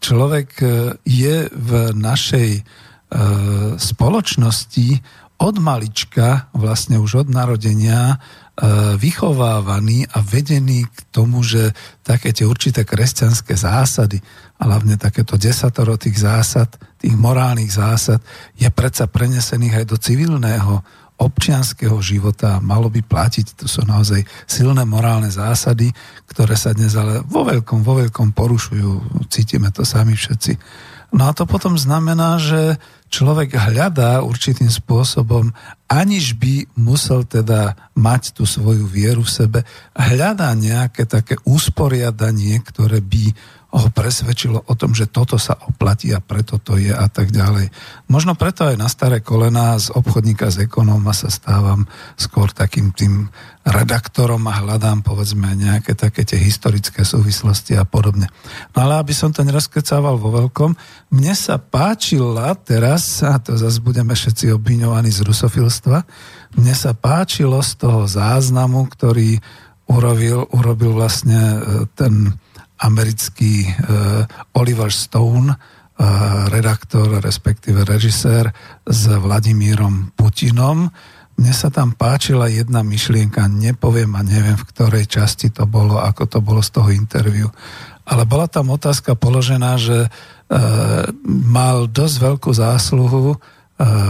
človek e, je v našej uh, spoločnosti od malička, vlastne už od narodenia, e, vychovávaný a vedený k tomu, že také tie určité kresťanské zásady, a hlavne takéto desatoro tých zásad, tých morálnych zásad, je predsa prenesených aj do civilného občianského života malo by platiť. To sú naozaj silné morálne zásady, ktoré sa dnes ale vo veľkom, vo veľkom porušujú. Cítime to sami všetci. No a to potom znamená, že človek hľadá určitým spôsobom, aniž by musel teda mať tú svoju vieru v sebe, hľadá nejaké také usporiadanie, ktoré by ho presvedčilo o tom, že toto sa oplatí a preto to je a tak ďalej. Možno preto aj na staré kolená z obchodníka, z ekonóma sa stávam skôr takým tým redaktorom a hľadám povedzme nejaké také tie historické súvislosti a podobne. No ale aby som to nerozkecával vo veľkom, mne sa páčila teraz, a to zase budeme všetci obviňovaní z rusofilstva, mne sa páčilo z toho záznamu, ktorý urobil, urobil vlastne e, ten americký uh, Oliver Stone, uh, redaktor, respektíve režisér s Vladimírom Putinom. Mne sa tam páčila jedna myšlienka, nepoviem a neviem, v ktorej časti to bolo, ako to bolo z toho interviu. Ale bola tam otázka položená, že uh, mal dosť veľkú zásluhu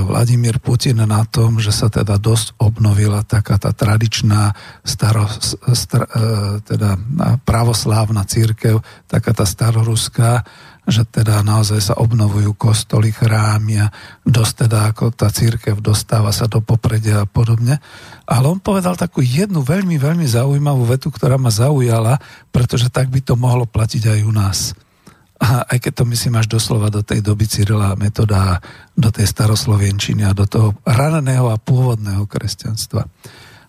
Vladimír Putin na tom, že sa teda dosť obnovila taká tá tradičná staro, star, e, teda pravoslávna církev, taká tá staroruská, že teda naozaj sa obnovujú kostoly, chrámy a dosť teda ako tá církev dostáva sa do popredia a podobne. Ale on povedal takú jednu veľmi, veľmi zaujímavú vetu, ktorá ma zaujala, pretože tak by to mohlo platiť aj u nás a aj keď to myslím až doslova do tej doby Cyrila metoda, do tej staroslovenčiny a do toho raného a pôvodného kresťanstva.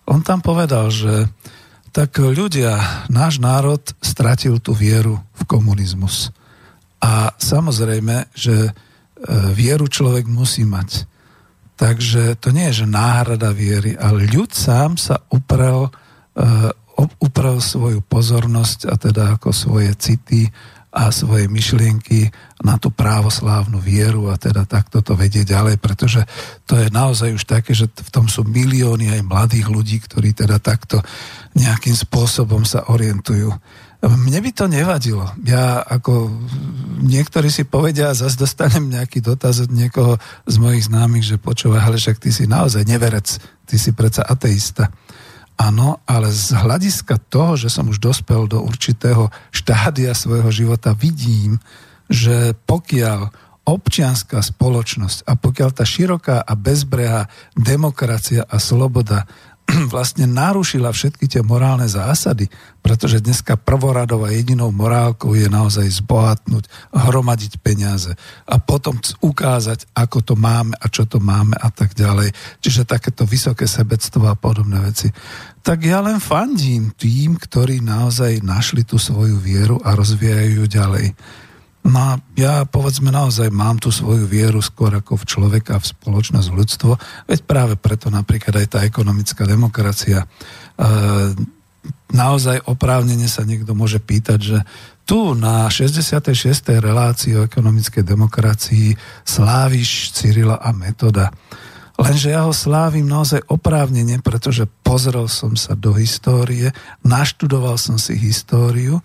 On tam povedal, že tak ľudia, náš národ stratil tú vieru v komunizmus. A samozrejme, že e, vieru človek musí mať. Takže to nie je, že náhrada viery, ale ľud sám sa uprel, e, uprel svoju pozornosť a teda ako svoje city a svoje myšlienky na tú právoslávnu vieru a teda takto to vedie ďalej, pretože to je naozaj už také, že v tom sú milióny aj mladých ľudí, ktorí teda takto nejakým spôsobom sa orientujú. Mne by to nevadilo. Ja ako niektorí si povedia zase dostanem nejaký dotaz od niekoho z mojich známych, že počúva, ale však ty si naozaj neverec, ty si predsa ateista. Áno, ale z hľadiska toho, že som už dospel do určitého štádia svojho života, vidím, že pokiaľ občianská spoločnosť a pokiaľ tá široká a bezbrehá demokracia a sloboda (clears throat) vlastne narušila všetky tie morálne zásady, pretože dneska prvoradová jedinou morálkou je naozaj zbohatnúť, hromadiť peniaze a potom ukázať, ako to máme a čo to máme a tak ďalej. Čiže takéto vysoké sebectvo a podobné veci. Tak ja len fandím tým, ktorí naozaj našli tú svoju vieru a rozvíjajú ju ďalej. No a ja povedzme naozaj mám tú svoju vieru skôr ako v človeka, v spoločnosť, v ľudstvo, veď práve preto napríklad aj tá ekonomická demokracia. E, naozaj oprávnene sa niekto môže pýtať, že tu na 66. relácii o ekonomickej demokracii sláviš Cyrila a Metoda. Lenže ja ho slávim naozaj oprávnene, pretože pozrel som sa do histórie, naštudoval som si históriu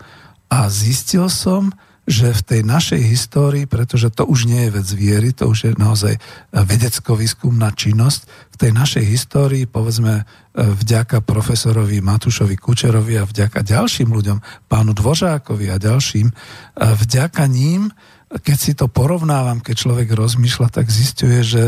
a zistil som, že v tej našej histórii, pretože to už nie je vec viery, to už je naozaj vedecko-výskumná činnosť, v tej našej histórii, povedzme vďaka profesorovi Matušovi Kučerovi a vďaka ďalším ľuďom, pánu Dvořákovi a ďalším, vďaka ním keď si to porovnávam, keď človek rozmýšľa, tak zistuje, že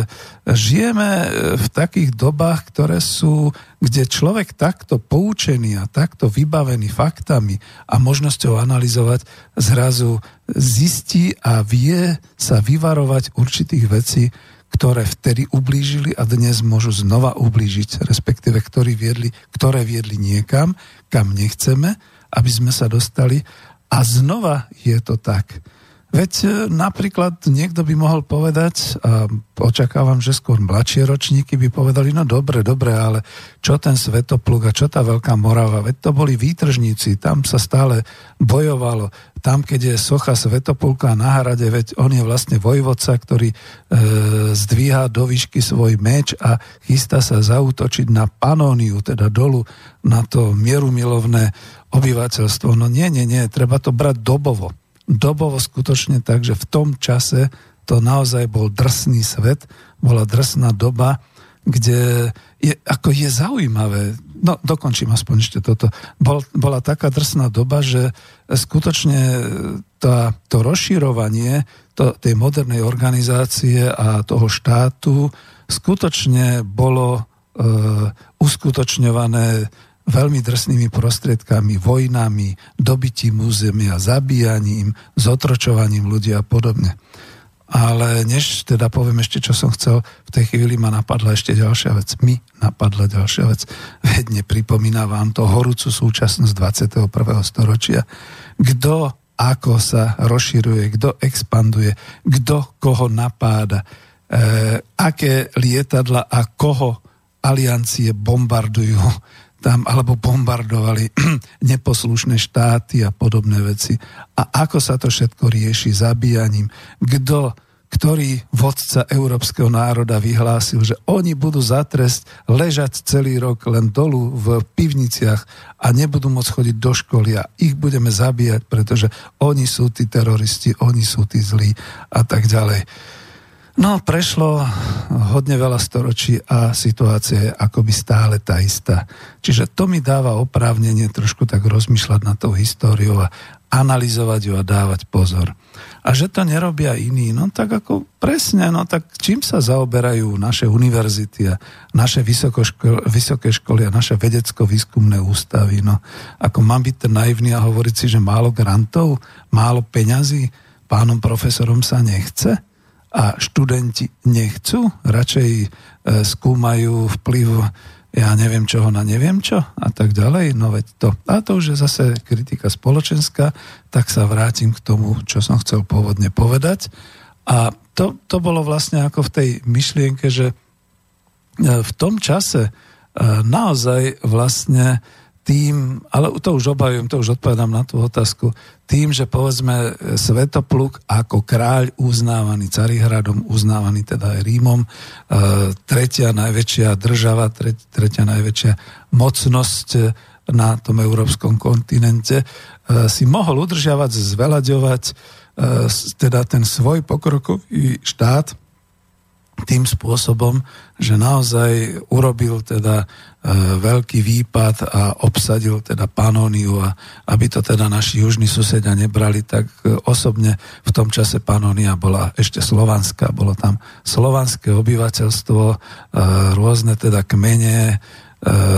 žijeme e, v takých dobách, ktoré sú, kde človek takto poučený a takto vybavený faktami a možnosťou analyzovať zrazu zistí a vie sa vyvarovať určitých vecí, ktoré vtedy ublížili a dnes môžu znova ublížiť, respektíve ktorí viedli, ktoré viedli niekam, kam nechceme, aby sme sa dostali. A znova je to tak Veď e, napríklad niekto by mohol povedať, a očakávam, že skôr mladšie ročníky by povedali, no dobre, dobre, ale čo ten Svetopluk a čo tá Veľká Morava, veď to boli výtržníci, tam sa stále bojovalo. Tam, keď je socha Svetopulka na hrade, veď on je vlastne vojvodca, ktorý e, zdvíha do výšky svoj meč a chystá sa zautočiť na Panóniu, teda dolu na to mierumilovné obyvateľstvo. No nie, nie, nie, treba to brať dobovo dobovo skutočne tak, že v tom čase to naozaj bol drsný svet, bola drsná doba, kde je, ako je zaujímavé, no dokončím aspoň ešte toto, bol, bola taká drsná doba, že skutočne tá, to rozširovanie to, tej modernej organizácie a toho štátu skutočne bolo e, uskutočňované veľmi drsnými prostriedkami, vojnami, dobytím územia, zabíjaním, zotročovaním ľudí a podobne. Ale než teda poviem ešte, čo som chcel, v tej chvíli ma napadla ešte ďalšia vec. Mi napadla ďalšia vec. Veď nepripomína vám to horúcu súčasnosť 21. storočia. Kto ako sa rozširuje, kto expanduje, kto koho napáda, e, aké lietadla a koho aliancie bombardujú tam alebo bombardovali (clears throat) neposlušné štáty a podobné veci. A ako sa to všetko rieši zabíjaním? Kto, ktorý vodca európskeho národa vyhlásil, že oni budú za trest ležať celý rok len dolu v pivniciach a nebudú môcť chodiť do školy a ich budeme zabíjať, pretože oni sú tí teroristi, oni sú tí zlí a tak ďalej. No, prešlo hodne veľa storočí a situácia je akoby stále tá istá. Čiže to mi dáva oprávnenie trošku tak rozmýšľať na tou históriou a analyzovať ju a dávať pozor. A že to nerobia iní, no tak ako presne, no tak čím sa zaoberajú naše univerzity a naše vysoké školy a naše vedecko-výskumné ústavy, no ako mám byť ten naivný a hovoriť si, že málo grantov, málo peňazí, pánom profesorom sa nechce? A študenti nechcú, radšej e, skúmajú vplyv ja neviem čoho na neviem čo a tak ďalej, no veď to. A to už je zase kritika spoločenská, tak sa vrátim k tomu, čo som chcel pôvodne povedať. A to, to bolo vlastne ako v tej myšlienke, že e, v tom čase e, naozaj vlastne tým, ale to už obavujem, to už odpovedám na tú otázku, tým, že povedzme Svetopluk ako kráľ uznávaný Carihradom, uznávaný teda aj Rímom, e, tretia najväčšia država, tretia najväčšia mocnosť na tom európskom kontinente, e, si mohol udržiavať, zvelaďovať e, teda ten svoj pokrokový štát tým spôsobom, že naozaj urobil teda E, veľký výpad a obsadil teda Panóniu a aby to teda naši južní susedia nebrali, tak e, osobne v tom čase Panónia bola ešte slovanská, bolo tam slovanské obyvateľstvo, e, rôzne teda kmene,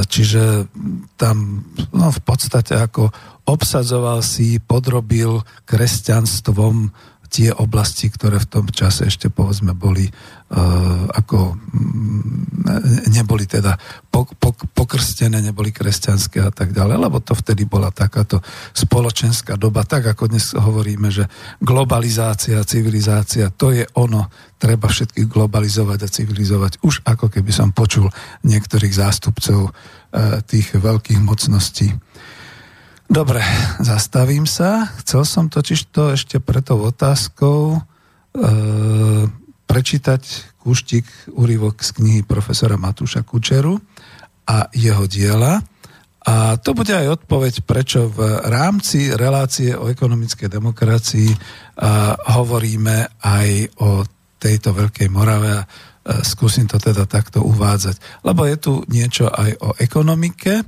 čiže tam no, v podstate ako obsadzoval si, podrobil kresťanstvom tie oblasti, ktoré v tom čase ešte povedzme boli uh, ako mm, neboli teda pok, pok, pokrstené, neboli kresťanské a tak ďalej, lebo to vtedy bola takáto spoločenská doba, tak ako dnes hovoríme, že globalizácia, civilizácia, to je ono, treba všetkých globalizovať a civilizovať. Už ako keby som počul niektorých zástupcov uh, tých veľkých mocností. Dobre, zastavím sa. Chcel som totiž to ešte pre tou otázkou e, prečítať kúštik úryvok z knihy profesora Matúša Kučeru a jeho diela. A to bude aj odpoveď, prečo v rámci relácie o ekonomickej demokracii hovoríme aj o tejto Veľkej Morave a skúsim to teda takto uvádzať. Lebo je tu niečo aj o ekonomike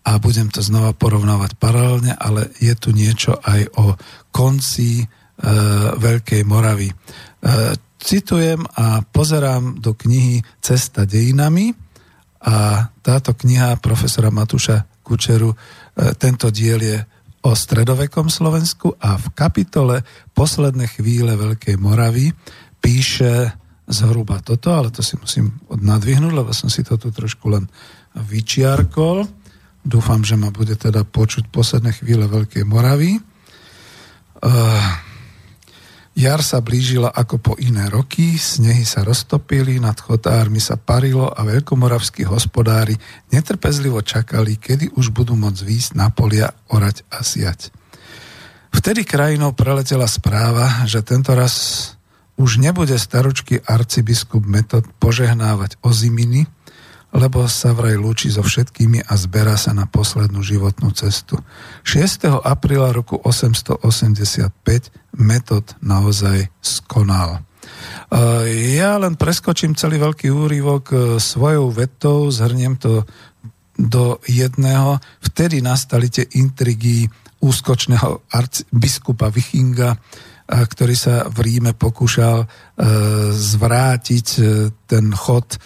a budem to znova porovnávať paralelne, ale je tu niečo aj o konci e, Veľkej Moravy. E, citujem a pozerám do knihy Cesta dejinami, a táto kniha profesora Matúša Kučeru, e, tento diel je o stredovekom Slovensku a v kapitole Posledné chvíle Veľkej Moravy píše zhruba toto, ale to si musím nadvihnúť, lebo som si to tu trošku len vyčiarkol. Dúfam, že ma bude teda počuť posledné chvíle Veľkej Moravy. Uh, Jar sa blížila ako po iné roky, snehy sa roztopili, nad chotármi sa parilo a veľkomoravskí hospodári netrpezlivo čakali, kedy už budú môcť výjsť na polia, orať a siať. Vtedy krajinou preletela správa, že tento raz už nebude staručký arcibiskup Metod požehnávať oziminy, lebo sa vraj lúči so všetkými a zberá sa na poslednú životnú cestu. 6. apríla roku 885 metod naozaj skonal. E, ja len preskočím celý veľký úrivok e, svojou vetou, zhrniem to do jedného. Vtedy nastali tie intrigy úskočného biskupa Vichinga, e, ktorý sa v Ríme pokúšal zvrátiť ten chod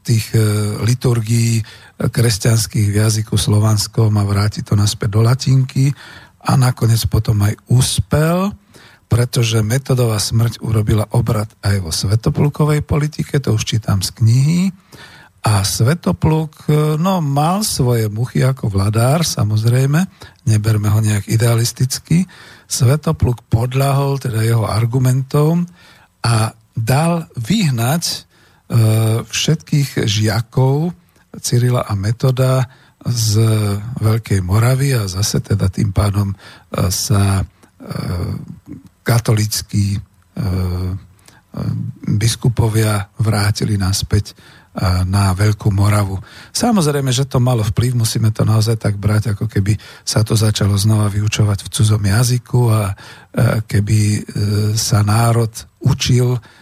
tých e, liturgií kresťanských v jazyku slovanskom a vráti to naspäť do latinky a nakoniec potom aj úspel, pretože metodová smrť urobila obrad aj vo svetoplukovej politike, to už čítam z knihy, a Svetopluk, e, no, mal svoje muchy ako vladár, samozrejme, neberme ho nejak idealisticky. Svetopluk podľahol teda jeho argumentom a dal vyhnať E, všetkých žiakov Cyrila a Metoda z Veľkej Moravy a zase teda tým pádom e, sa e, katolickí biskupovia vrátili naspäť na Veľkú Moravu. Samozrejme, že to malo vplyv, musíme to naozaj tak brať, ako keby sa to začalo znova vyučovať v cudzom jazyku a keby sa národ učil E,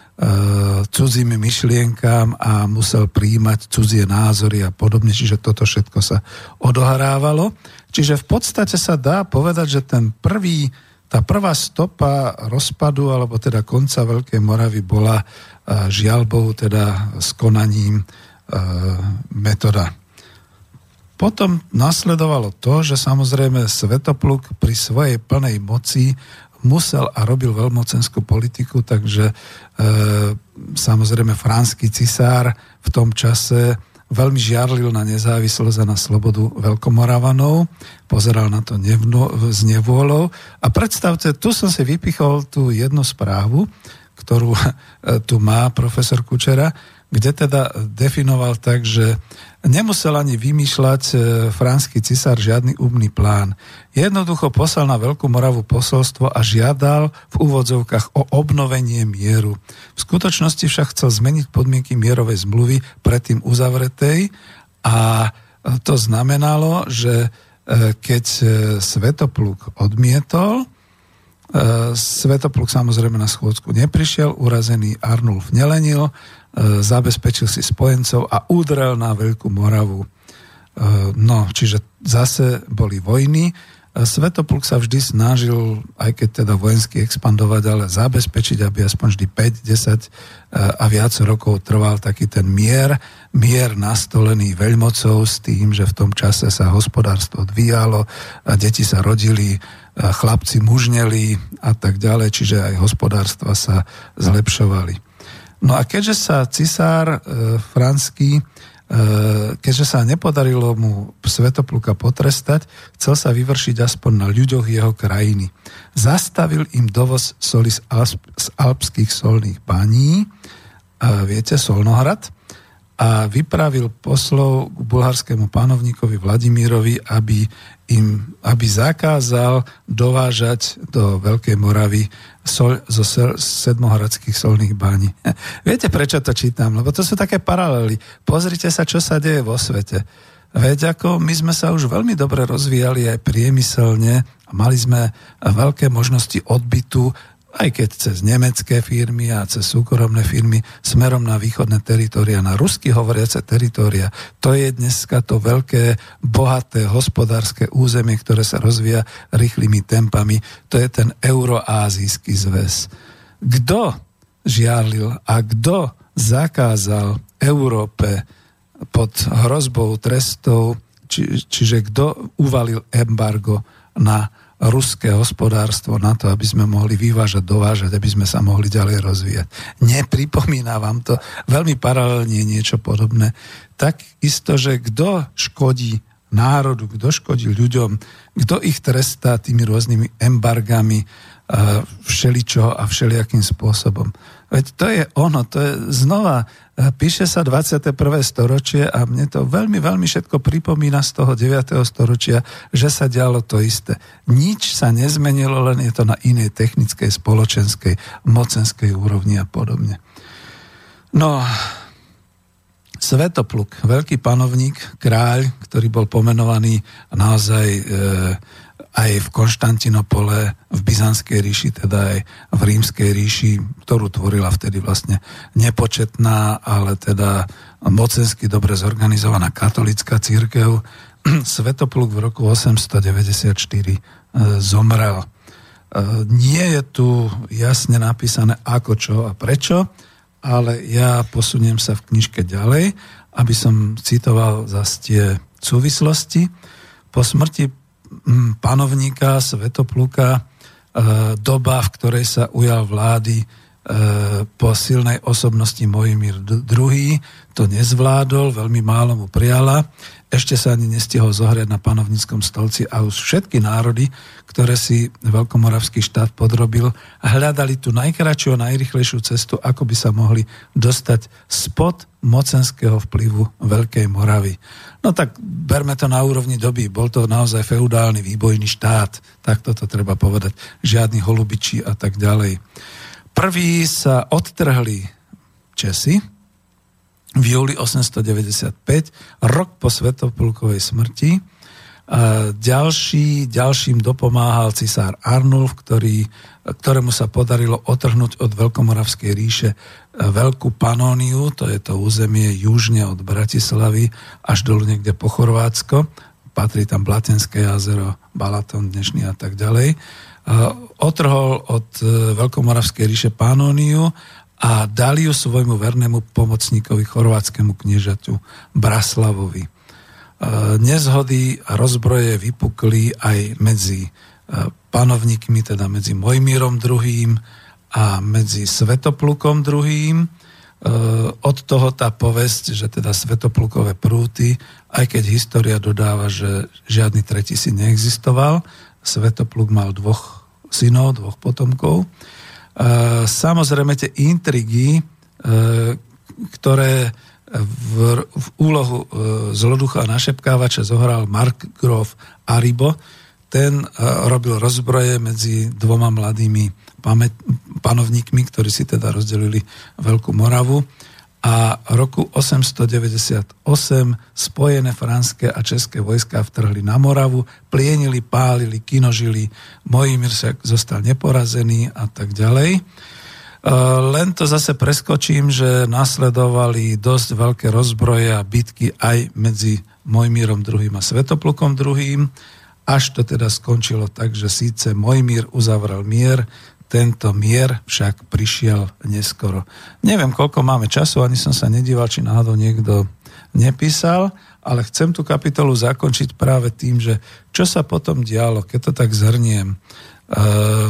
cudzím myšlienkám a musel príjmať cudzie názory a podobne, čiže toto všetko sa odohrávalo. Čiže v podstate sa dá povedať, že ten prvý, tá prvá stopa rozpadu, alebo teda konca Veľkej Moravy bola e, žialbou, teda s konaním e, metoda. Potom nasledovalo to, že samozrejme Svetopluk pri svojej plnej moci musel a robil veľmocenskú politiku, takže e, samozrejme franský cisár v tom čase veľmi žiarlil na nezávislosť a na slobodu veľkomoravanov, pozeral na to nevno, s nevôľou. A predstavte, tu som si vypichol tú jednu správu, ktorú e, tu má profesor Kučera, kde teda definoval tak, že nemusel ani vymýšľať e, franský cisár žiadny umný plán. Jednoducho poslal na Veľkú Moravu posolstvo a žiadal v úvodzovkách o obnovenie mieru. V skutočnosti však chcel zmeniť podmienky mierovej zmluvy predtým uzavretej a to znamenalo, že e, keď e, Svetopluk odmietol, Svetopluk samozrejme na schôdzku neprišiel, urazený Arnulf nelenil, E, zabezpečil si spojencov a udrel na Veľkú Moravu. E, no, čiže zase boli vojny. E, Svetopluk sa vždy snažil, aj keď teda vojensky expandovať, ale zabezpečiť, aby aspoň vždy 5, 10 a viac rokov trval taký ten mier, mier nastolený veľmocou s tým, že v tom čase sa hospodárstvo odvíjalo, deti sa rodili, chlapci mužneli a tak ďalej, čiže aj hospodárstva sa zlepšovali. No a keďže sa cisár e, franský, e, keďže sa nepodarilo mu Svetopluka potrestať, chcel sa vyvršiť aspoň na ľuďoch jeho krajiny. Zastavil im dovoz soli z, Alp, z alpských solných baní, e, viete, Solnohrad, a vypravil poslov k bulharskému panovníkovi Vladimírovi, aby, im, aby zakázal dovážať do Veľkej Moravy sol, zo sedmohradských solných bání. (laughs) Viete, prečo to čítam? Lebo to sú také paralely. Pozrite sa, čo sa deje vo svete. Veď ako my sme sa už veľmi dobre rozvíjali aj priemyselne a mali sme veľké možnosti odbytu aj keď cez nemecké firmy a cez súkromné firmy smerom na východné teritoria, na rusky hovoriace teritoria. To je dneska to veľké, bohaté hospodárske územie, ktoré sa rozvíja rýchlymi tempami. To je ten euroázijský zväz. Kto žiarlil a kto zakázal Európe pod hrozbou trestov, či, čiže kto uvalil embargo na ruské hospodárstvo na to, aby sme mohli vyvážať, dovážať, aby sme sa mohli ďalej rozvíjať. Nepripomína vám to veľmi paralelne niečo podobné. Tak isto, že kto škodí národu, kto škodí ľuďom, kto ich trestá tými rôznymi embargami, všeličo a všelijakým spôsobom. Veď to je ono, to je znova, e, píše sa 21. storočie a mne to veľmi, veľmi všetko pripomína z toho 9. storočia, že sa dialo to isté. Nič sa nezmenilo, len je to na inej technickej, spoločenskej, mocenskej úrovni a podobne. No, Svetopluk, veľký panovník, kráľ, ktorý bol pomenovaný naozaj e, aj v Konštantinopole, v Byzantskej ríši, teda aj v Rímskej ríši, ktorú tvorila vtedy vlastne nepočetná, ale teda mocensky dobre zorganizovaná katolická církev. (clears throat) Svetopluk v roku 894 e, zomrel. E, nie je tu jasne napísané ako, čo a prečo, ale ja posuniem sa v knižke ďalej, aby som citoval zase tie súvislosti. Po smrti panovníka Svetopluka e, doba, v ktorej sa ujal vlády e, po silnej osobnosti Mojimír II. To nezvládol, veľmi málo mu prijala ešte sa ani nestihol zohrať na panovníckom stolci a už všetky národy, ktoré si Veľkomoravský štát podrobil, hľadali tú najkračšiu a najrychlejšiu cestu, ako by sa mohli dostať spod mocenského vplyvu Veľkej Moravy. No tak berme to na úrovni doby. Bol to naozaj feudálny výbojný štát, tak toto treba povedať. Žiadny holubiči a tak ďalej. Prví sa odtrhli Česi, v júli 895, rok po Svetopulkovej smrti. A ďalší, ďalším dopomáhal cisár Arnulf, ktorý, ktorému sa podarilo otrhnúť od Veľkomoravskej ríše e, Veľkú Panóniu, to je to územie južne od Bratislavy až dolu niekde po Chorvátsko. Patrí tam Blatenské jazero, Balaton dnešný a tak ďalej. Otrhol od e, Veľkomoravskej ríše Panóniu a dali ju svojmu vernému pomocníkovi chorvátskému kniežaťu Braslavovi. E, nezhody a rozbroje vypukli aj medzi e, panovníkmi, teda medzi Mojmírom II. a medzi Svetoplukom II. E, od toho tá povesť, že teda Svetoplukové prúty, aj keď história dodáva, že žiadny tretí si neexistoval, Svetopluk mal dvoch synov, dvoch potomkov, Samozrejme tie intrigy, e, ktoré v, v úlohu e, zloducha a našepkávača zohral Mark Grof Aribo, ten robil rozbroje medzi dvoma mladými panovníkmi, ktorí si teda rozdelili Veľkú Moravu a roku 898 spojené franské a české vojska vtrhli na Moravu, plienili, pálili, kinožili, Mojimír sa zostal neporazený a tak ďalej. E, len to zase preskočím, že nasledovali dosť veľké rozbroje a bitky aj medzi Mojmírom II. a Svetoplukom II. Až to teda skončilo tak, že síce Mojmír uzavrel mier, tento mier však prišiel neskoro. Neviem, koľko máme času, ani som sa nedíval, či náhodou niekto nepísal, ale chcem tú kapitolu zakončiť práve tým, že čo sa potom dialo, keď to tak zhrniem. Uh,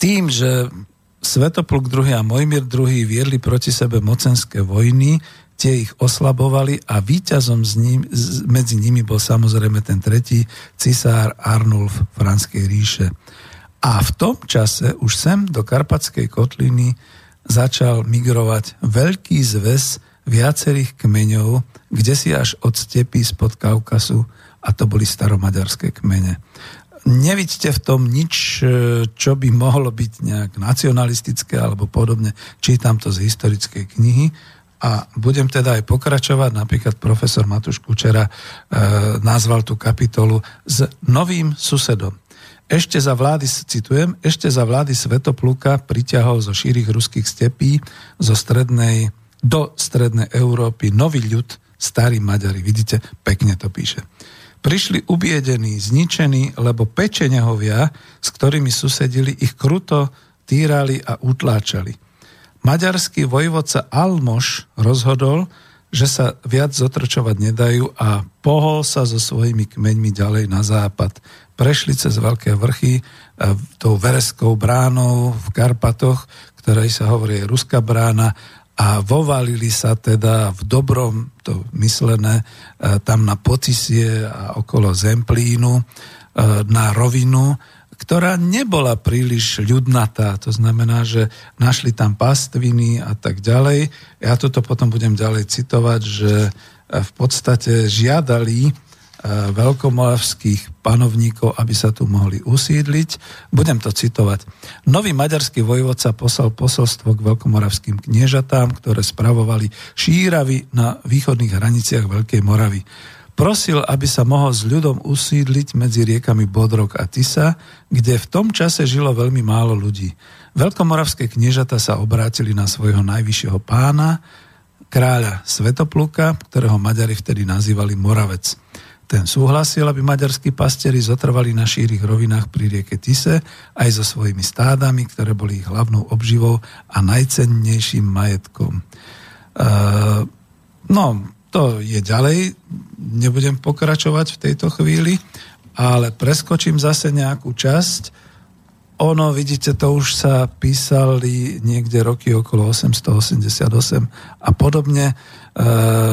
tým, že Svetopluk II a Mojmír II viedli proti sebe mocenské vojny, tie ich oslabovali a víťazom z ním, medzi nimi bol samozrejme ten tretí cisár Arnulf Franskej ríše. A v tom čase už sem do Karpatskej kotliny začal migrovať veľký zväz viacerých kmeňov, kde si až od stepy spod Kaukasu a to boli staromaďarské kmene. Nevidíte v tom nič, e, čo by mohlo byť nejak nacionalistické alebo podobne. Čítam to z historickej knihy a budem teda aj pokračovať. Napríklad profesor Matúš Kučera e, nazval tú kapitolu s novým susedom. Ešte za vlády, citujem, ešte za vlády Svetopluka priťahol zo šírich ruských stepí zo strednej, do strednej Európy nový ľud, starí Maďari. Vidíte, pekne to píše. Prišli ubiedení, zničení, lebo pečenehovia, s ktorými susedili, ich kruto týrali a utláčali. Maďarský vojvodca Almoš rozhodol, že sa viac zotročovať nedajú a pohol sa so svojimi kmeňmi ďalej na západ. Prešli cez veľké vrchy e, tou Vereskou bránou v Karpatoch, ktorej sa hovorí Ruská brána a vovalili sa teda v dobrom, to myslené, e, tam na Potisie a okolo Zemplínu e, na rovinu, ktorá nebola príliš ľudnatá. To znamená, že našli tam pastviny a tak ďalej. Ja toto potom budem ďalej citovať, že e, v podstate žiadali E, veľkomoravských panovníkov, aby sa tu mohli usídliť. Budem to citovať. Nový maďarský vojvodca poslal posolstvo k veľkomoravským kniežatám, ktoré spravovali šíravy na východných hraniciach Veľkej Moravy. Prosil, aby sa mohol s ľudom usídliť medzi riekami Bodrok a Tisa, kde v tom čase žilo veľmi málo ľudí. Veľkomoravské kniežata sa obrátili na svojho najvyššieho pána, kráľa Svetopluka, ktorého Maďari vtedy nazývali Moravec. Ten súhlasil, aby maďarskí pastieri zotrvali na šírich rovinách pri rieke Tise aj so svojimi stádami, ktoré boli ich hlavnou obživou a najcennejším majetkom. Uh, no, to je ďalej, nebudem pokračovať v tejto chvíli, ale preskočím zase nejakú časť. Ono, vidíte, to už sa písali niekde roky okolo 888 a podobne E,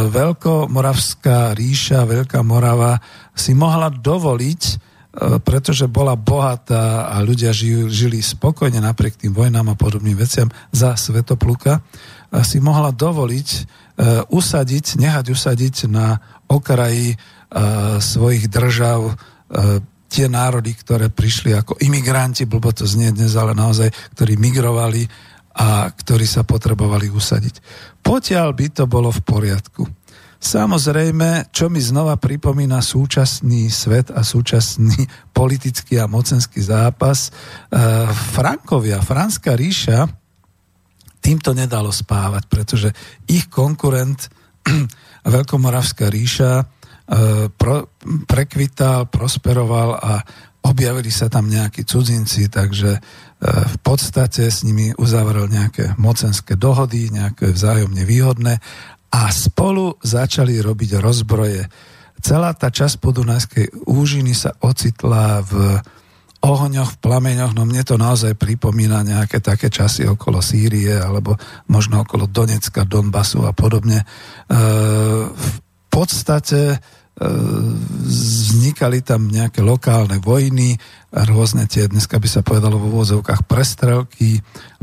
Veľkomoravská ríša, Veľká Morava si mohla dovoliť, e, pretože bola bohatá a ľudia žili, žili spokojne napriek tým vojnám a podobným veciam za Svetopluka, si mohla dovoliť e, usadiť, nehať usadiť na okraji svojich držav tie národy, ktoré prišli ako imigranti, blbo to znie dnes, ale naozaj, ktorí migrovali a ktorí sa potrebovali usadiť. Potiaľ by to bolo v poriadku. Samozrejme, čo mi znova pripomína súčasný svet a súčasný (laughs) politický a mocenský zápas, Frankovia, Franská ríša, týmto nedalo spávať, pretože ich konkurent, (clears throat) Veľkomoravská ríša, e, pro, prekvital, prosperoval a objavili sa tam nejakí cudzinci, takže v podstate s nimi uzavrel nejaké mocenské dohody, nejaké vzájomne výhodné a spolu začali robiť rozbroje. Celá tá časť podunajskej úžiny sa ocitla v ohňoch, plameňoch, no mne to naozaj pripomína nejaké také časy okolo Sýrie alebo možno okolo Donecka, Donbasu a podobne. E, v podstate vznikali tam nejaké lokálne vojny, rôzne tie, dneska by sa povedalo vo vôzovkách prestrelky,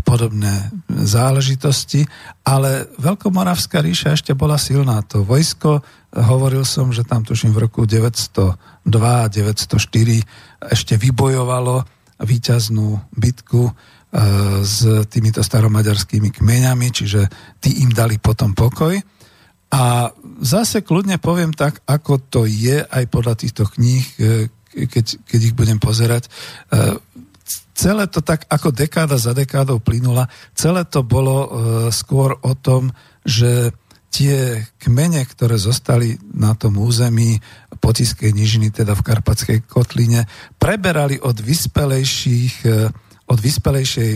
podobné záležitosti, ale Veľkomoravská ríša ešte bola silná. To vojsko, hovoril som, že tam tuším v roku 902 904 ešte vybojovalo víťaznú bitku e, s týmito staromaďarskými kmeňami, čiže tí im dali potom pokoj. A zase kľudne poviem tak, ako to je aj podľa týchto kníh, e, keď, keď ich budem pozerať. E, celé to tak ako dekáda za dekádou plynula, celé to bolo e, skôr o tom, že tie kmene, ktoré zostali na tom území Potiskej nižiny, teda v Karpatskej kotline, preberali od vyspelejších, od vyspelejšej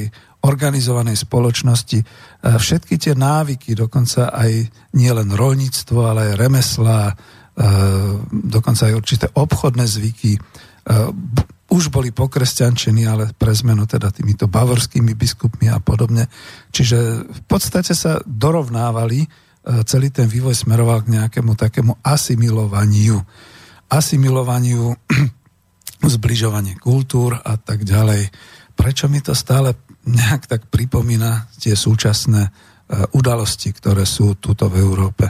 organizovanej spoločnosti. Všetky tie návyky, dokonca aj nielen rolníctvo, ale aj remesla, dokonca aj určité obchodné zvyky, už boli pokresťančení, ale pre zmenu teda týmito bavorskými biskupmi a podobne. Čiže v podstate sa dorovnávali, celý ten vývoj smeroval k nejakému takému asimilovaniu. Asimilovaniu, (clears throat) zbližovanie kultúr a tak ďalej. Prečo mi to stále nejak tak pripomína tie súčasné udalosti, ktoré sú tuto v Európe.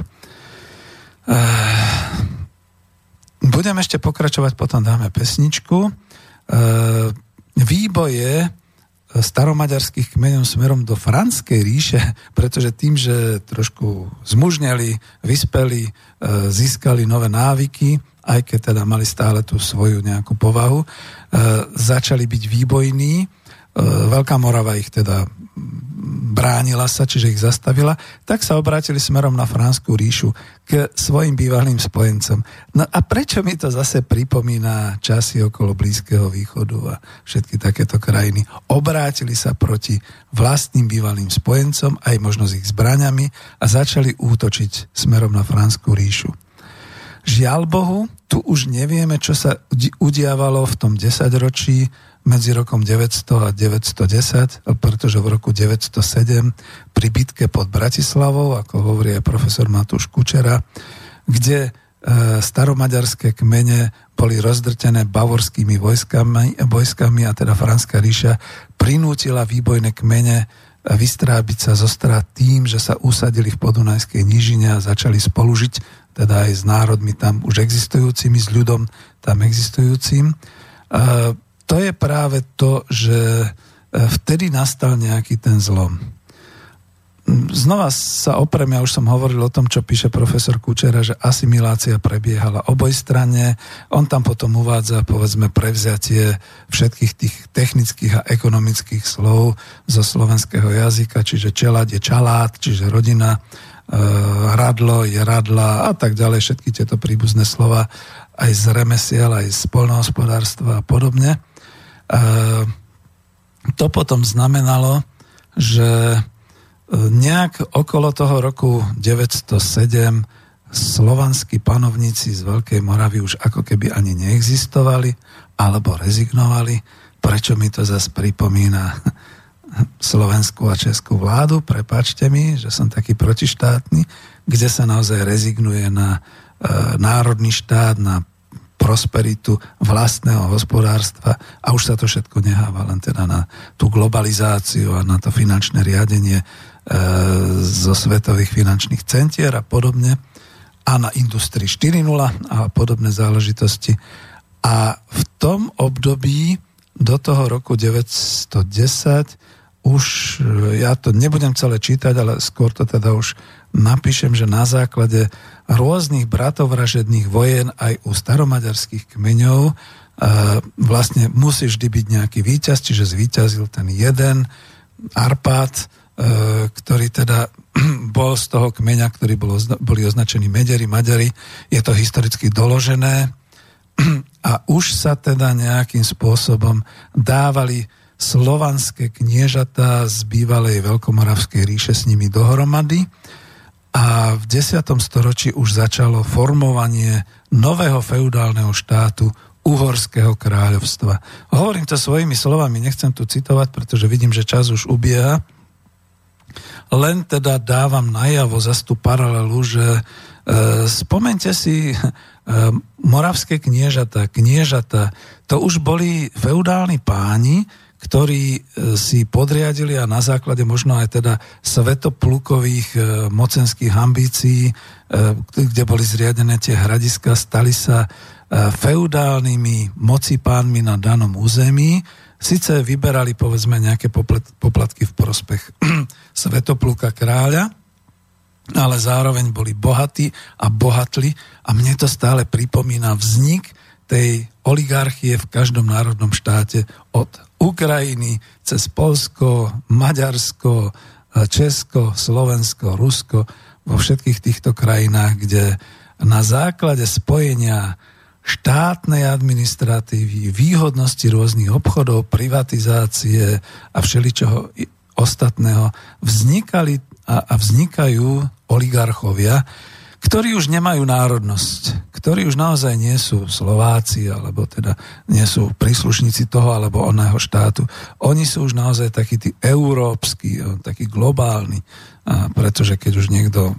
Budem ešte pokračovať, potom dáme pesničku. Výboje staromaďarských kmeňov smerom do Franskej ríše, (laughs) pretože tým, že trošku zmužneli, vyspeli, získali nové návyky, aj keď teda mali stále tú svoju nejakú povahu, začali byť výbojní. Veľká Morava ich teda bránila sa, čiže ich zastavila, tak sa obrátili smerom na Franskú ríšu k svojim bývalým spojencom. No a prečo mi to zase pripomína časy okolo Blízkeho východu a všetky takéto krajiny? Obrátili sa proti vlastným bývalým spojencom, aj možno s ich zbraňami a začali útočiť smerom na Franskú ríšu. Žiaľ Bohu, tu už nevieme, čo sa udiavalo v tom desaťročí medzi rokom 900 a 910, pretože v roku 907 pri bitke pod Bratislavou, ako hovorí aj profesor Matúš Kučera, kde e, staromaďarské kmene boli rozdrtené bavorskými vojskami, vojskami a teda Franská ríša prinútila výbojné kmene vystrábiť sa zo strát tým, že sa usadili v podunajskej nížine a začali spolužiť, teda aj s národmi tam už existujúcimi, s ľudom tam existujúcim. To je práve to, že e, vtedy nastal nejaký ten zlom. Znova sa oprem, ja už som hovoril o tom, čo píše profesor Kučera, že asimilácia prebiehala obojstranne. On tam potom uvádza, povedzme, prevziatie všetkých tých technických a ekonomických slov zo slovenského jazyka, čiže čelad je čalát, čiže rodina, e, radlo je radla a tak ďalej, všetky tieto príbuzné slova aj z remesiel, aj z polnohospodárstva a podobne. To potom znamenalo, že e, nejak okolo toho roku 907 slovanskí panovníci z Veľkej Moravy už ako keby ani neexistovali alebo rezignovali. Prečo mi to zase pripomína slovenskú a českú vládu? Prepačte mi, že som taký protištátny, kde sa naozaj rezignuje na e, národný štát, na prosperitu vlastného hospodárstva a už sa to všetko neháva len teda na tú globalizáciu a na to finančné riadenie e, zo svetových finančných centier a podobne a na Industrii 4.0 a podobné záležitosti. A v tom období do toho roku 910 už, e, ja to nebudem celé čítať, ale skôr to teda už napíšem, že na základe rôznych bratovražedných vojen aj u staromaďarských kmeňov vlastne musí vždy byť nejaký víťaz, čiže zvíťazil ten jeden Arpát, e, ktorý teda (clears throat) bol z toho kmeňa, ktorý bol, boli označení Mederi, Maďari. Je to historicky doložené (clears throat) a už sa teda nejakým spôsobom dávali slovanské kniežatá z bývalej Veľkomoravskej ríše s nimi dohromady a v 10. storočí už začalo formovanie nového feudálneho štátu Uhorského kráľovstva. Hovorím to svojimi slovami, nechcem tu citovať, pretože vidím, že čas už ubieha. Len teda dávam najavo za tú paralelu, že e, spomente si e, moravské kniežata, kniežata, to už boli feudálni páni, ktorí e, si podriadili a na základe možno aj teda svetoplukových e, mocenských ambícií, e, kde boli zriadené tie hradiska, stali sa feudálnymi mocipánmi na danom území. Sice vyberali povedzme nejaké poplatky v prospech (clears throat) svetopluka kráľa, ale zároveň boli bohatí a bohatli a mne to stále pripomína vznik tej oligarchie v každom národnom štáte od Ukrajiny, cez Polsko, Maďarsko, Česko, Slovensko, Rusko, vo všetkých týchto krajinách, kde na základe spojenia štátnej administratívy, výhodnosti rôznych obchodov, privatizácie a všeličoho ostatného vznikali a, a vznikajú oligarchovia, ktorí už nemajú národnosť, ktorí už naozaj nie sú Slováci, alebo teda nie sú príslušníci toho alebo oného štátu. Oni sú už naozaj takí tí európsky, takí globálni, a pretože keď už niekto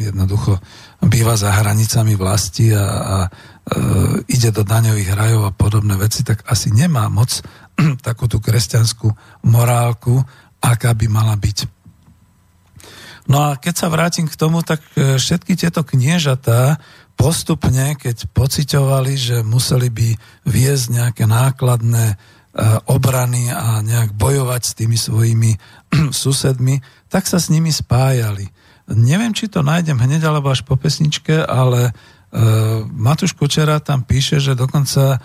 jednoducho býva za hranicami vlasti a, a e, ide do daňových rajov a podobné veci, tak asi nemá moc (clears throat) takú tú kresťanskú morálku, aká by mala byť. No a keď sa vrátim k tomu, tak e, všetky tieto kniežatá postupne, keď pociťovali, že museli by viesť nejaké nákladné e, obrany a nejak bojovať s tými svojimi (clears throat) susedmi, tak sa s nimi spájali. Neviem, či to nájdem hneď alebo až po pesničke, ale uh, Matúš Kučera tam píše, že dokonca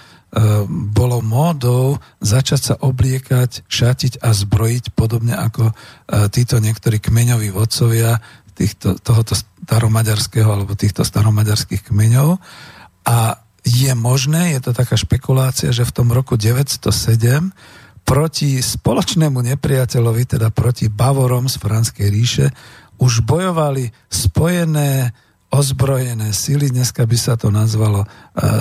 bolo módou začať sa obliekať, šatiť a zbrojiť, podobne ako uh, títo niektorí kmeňoví vodcovia týchto, tohoto staromaďarského alebo týchto staromaďarských kmeňov. A je možné, je to taká špekulácia, že v tom roku 907 proti spoločnému nepriateľovi, teda proti Bavorom z Franskej ríše, už bojovali spojené ozbrojené sily, dneska by sa to nazvalo e,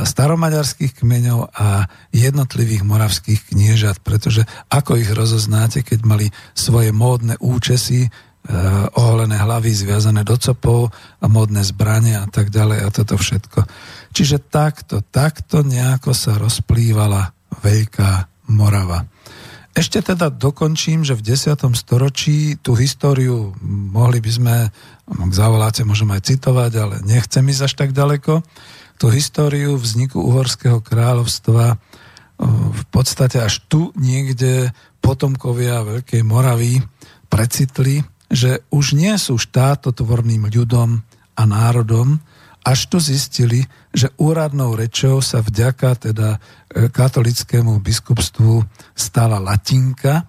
staromaďarských kmeňov a jednotlivých moravských kniežat, pretože ako ich rozoznáte, keď mali svoje módne účesy, e, oholené hlavy zviazané do copov a módne zbranie a tak ďalej a toto všetko. Čiže takto, takto nejako sa rozplývala Veľká Morava. Ešte teda dokončím, že v 10. storočí tú históriu mohli by sme, ak zavoláte, môžem aj citovať, ale nechcem ísť až tak ďaleko, tú históriu vzniku Uhorského kráľovstva v podstate až tu niekde potomkovia Veľkej Moravy precitli, že už nie sú štátotvorným ľudom a národom, až tu zistili, že úradnou rečou sa vďaka teda e, katolickému biskupstvu stala latinka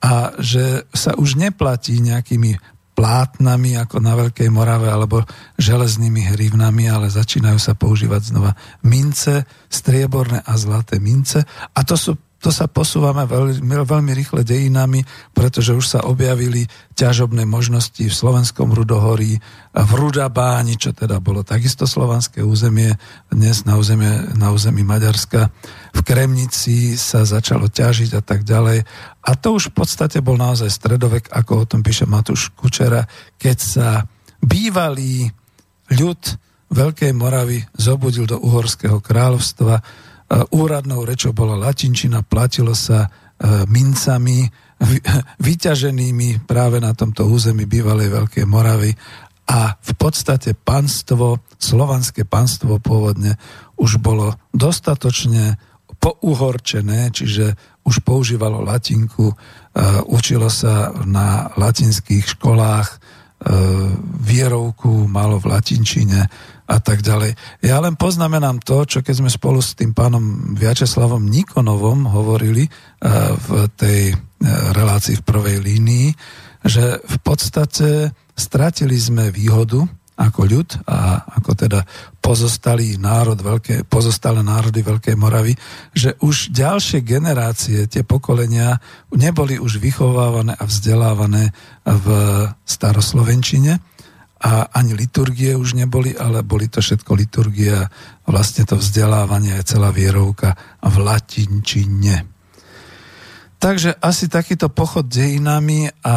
a že sa už neplatí nejakými plátnami ako na Veľkej Morave alebo železnými hrivnami, ale začínajú sa používať znova mince, strieborné a zlaté mince. A to sú to sa posúvame veľmi, veľmi rýchle dejinami, pretože už sa objavili ťažobné možnosti v slovenskom Rudohorí, v Rudabáni, čo teda bolo takisto slovanské územie, dnes na, územie, na území Maďarska. V Kremnici sa začalo ťažiť a tak ďalej. A to už v podstate bol naozaj stredovek, ako o tom píše Matúš Kučera, keď sa bývalý ľud Veľkej Moravy zobudil do Uhorského kráľovstva, úradnou rečou bola latinčina, platilo sa e, mincami (laughs) vyťaženými práve na tomto území bývalej Veľkej Moravy. A v podstate panstvo, slovanské panstvo pôvodne už bolo dostatočne pouhorčené, čiže už používalo latinku, e, učilo sa na latinských školách, vierovku malo v latinčine, a tak ďalej. Ja len poznamenám to, čo keď sme spolu s tým pánom Viačeslavom Nikonovom hovorili uh, v tej uh, relácii v prvej línii, že v podstate stratili sme výhodu ako ľud a ako teda pozostalý národ, veľké, pozostalé národy Veľkej Moravy, že už ďalšie generácie, tie pokolenia neboli už vychovávané a vzdelávané v staroslovenčine, a ani liturgie už neboli, ale boli to všetko liturgia, vlastne to vzdelávanie je celá vierovka v latinčine. Takže asi takýto pochod dejinami a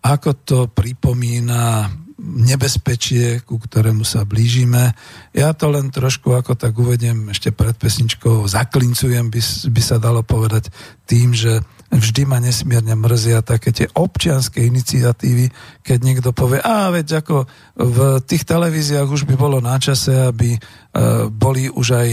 ako to pripomína nebezpečie, ku ktorému sa blížime. Ja to len trošku, ako tak uvediem ešte pred pesničkou, zaklincujem, by, by sa dalo povedať tým, že vždy ma nesmierne mrzia také tie občianské iniciatívy, keď niekto povie, a veď ako v tých televíziách už by bolo na čase, aby boli už aj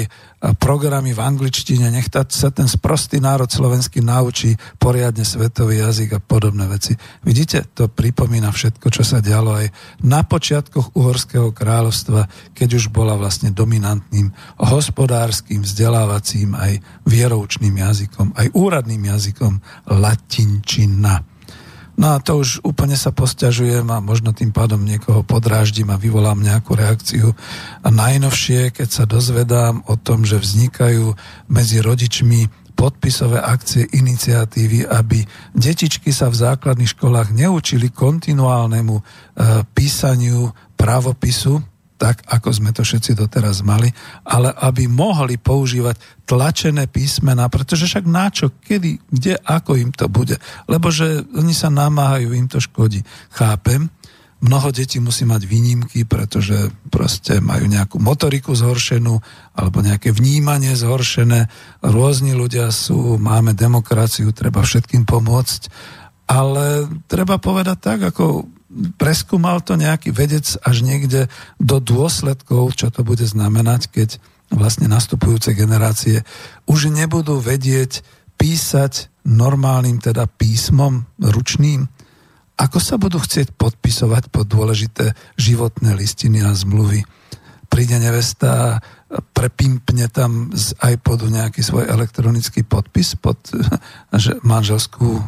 programy v angličtine, nech sa ten sprostý národ slovenský naučí poriadne svetový jazyk a podobné veci. Vidíte, to pripomína všetko, čo sa dialo aj na počiatkoch Uhorského kráľovstva, keď už bola vlastne dominantným hospodárským, vzdelávacím aj vieroučným jazykom, aj úradným jazykom latinčina. No a to už úplne sa posťažujem a možno tým pádom niekoho podráždim a vyvolám nejakú reakciu. A najnovšie, keď sa dozvedám o tom, že vznikajú medzi rodičmi podpisové akcie, iniciatívy, aby detičky sa v základných školách neučili kontinuálnemu e, písaniu právopisu, tak, ako sme to všetci doteraz mali, ale aby mohli používať tlačené písmená, pretože však načo, kedy, kde, ako im to bude. Lebo že oni sa namáhajú, im to škodí. Chápem, mnoho detí musí mať výnimky, pretože proste majú nejakú motoriku zhoršenú alebo nejaké vnímanie zhoršené. Rôzni ľudia sú, máme demokraciu, treba všetkým pomôcť, ale treba povedať tak, ako preskúmal to nejaký vedec až niekde do dôsledkov, čo to bude znamenať, keď vlastne nastupujúce generácie už nebudú vedieť písať normálnym teda písmom ručným, ako sa budú chcieť podpisovať pod dôležité životné listiny a zmluvy. Príde nevesta prepimpne tam z iPodu nejaký svoj elektronický podpis pod (laughs) že manželskú,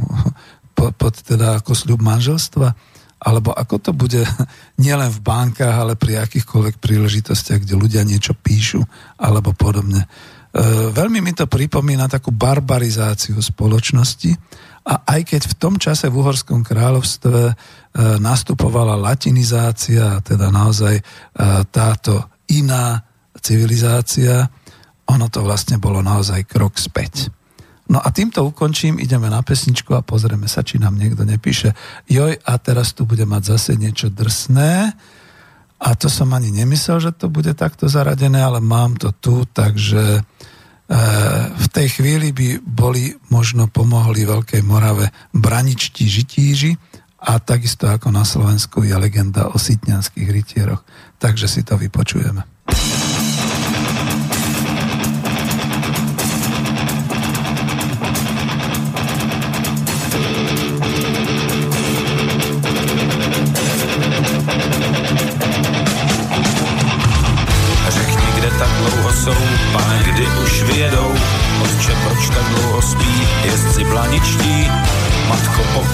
pod, pod teda ako sľub manželstva alebo ako to bude (laughs) nielen v bankách, ale pri akýchkoľvek príležitostiach, kde ľudia niečo píšu alebo podobne. E, veľmi mi to pripomína takú barbarizáciu spoločnosti a aj keď v tom čase v Uhorskom kráľovstve e, nastupovala latinizácia, teda naozaj e, táto iná civilizácia, ono to vlastne bolo naozaj krok späť. No a týmto ukončím, ideme na pesničku a pozrieme sa, či nám niekto nepíše. Joj, a teraz tu bude mať zase niečo drsné. A to som ani nemyslel, že to bude takto zaradené, ale mám to tu, takže e, v tej chvíli by boli možno pomohli Veľkej Morave braničtí žitíži a takisto ako na Slovensku je legenda o sitňanských rytieroch. Takže si to vypočujeme.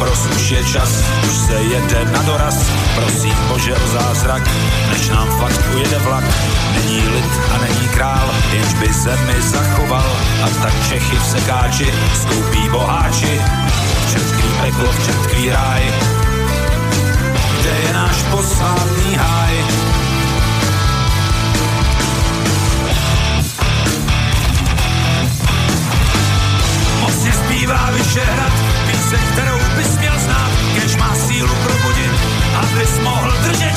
Popros, už je čas, už se jede na doraz, prosím Bože o zázrak, než nám fakt ujede vlak, není lid a není král, jenž by zemi zachoval, a tak Čechy v sekáči skoupí boháči, čertký peklo, čertký ráj, kde je náš posvátný háj, zbývá vyšehrad píseň, kterou bys měl znát, kež má sílu probudit, abys mohl držet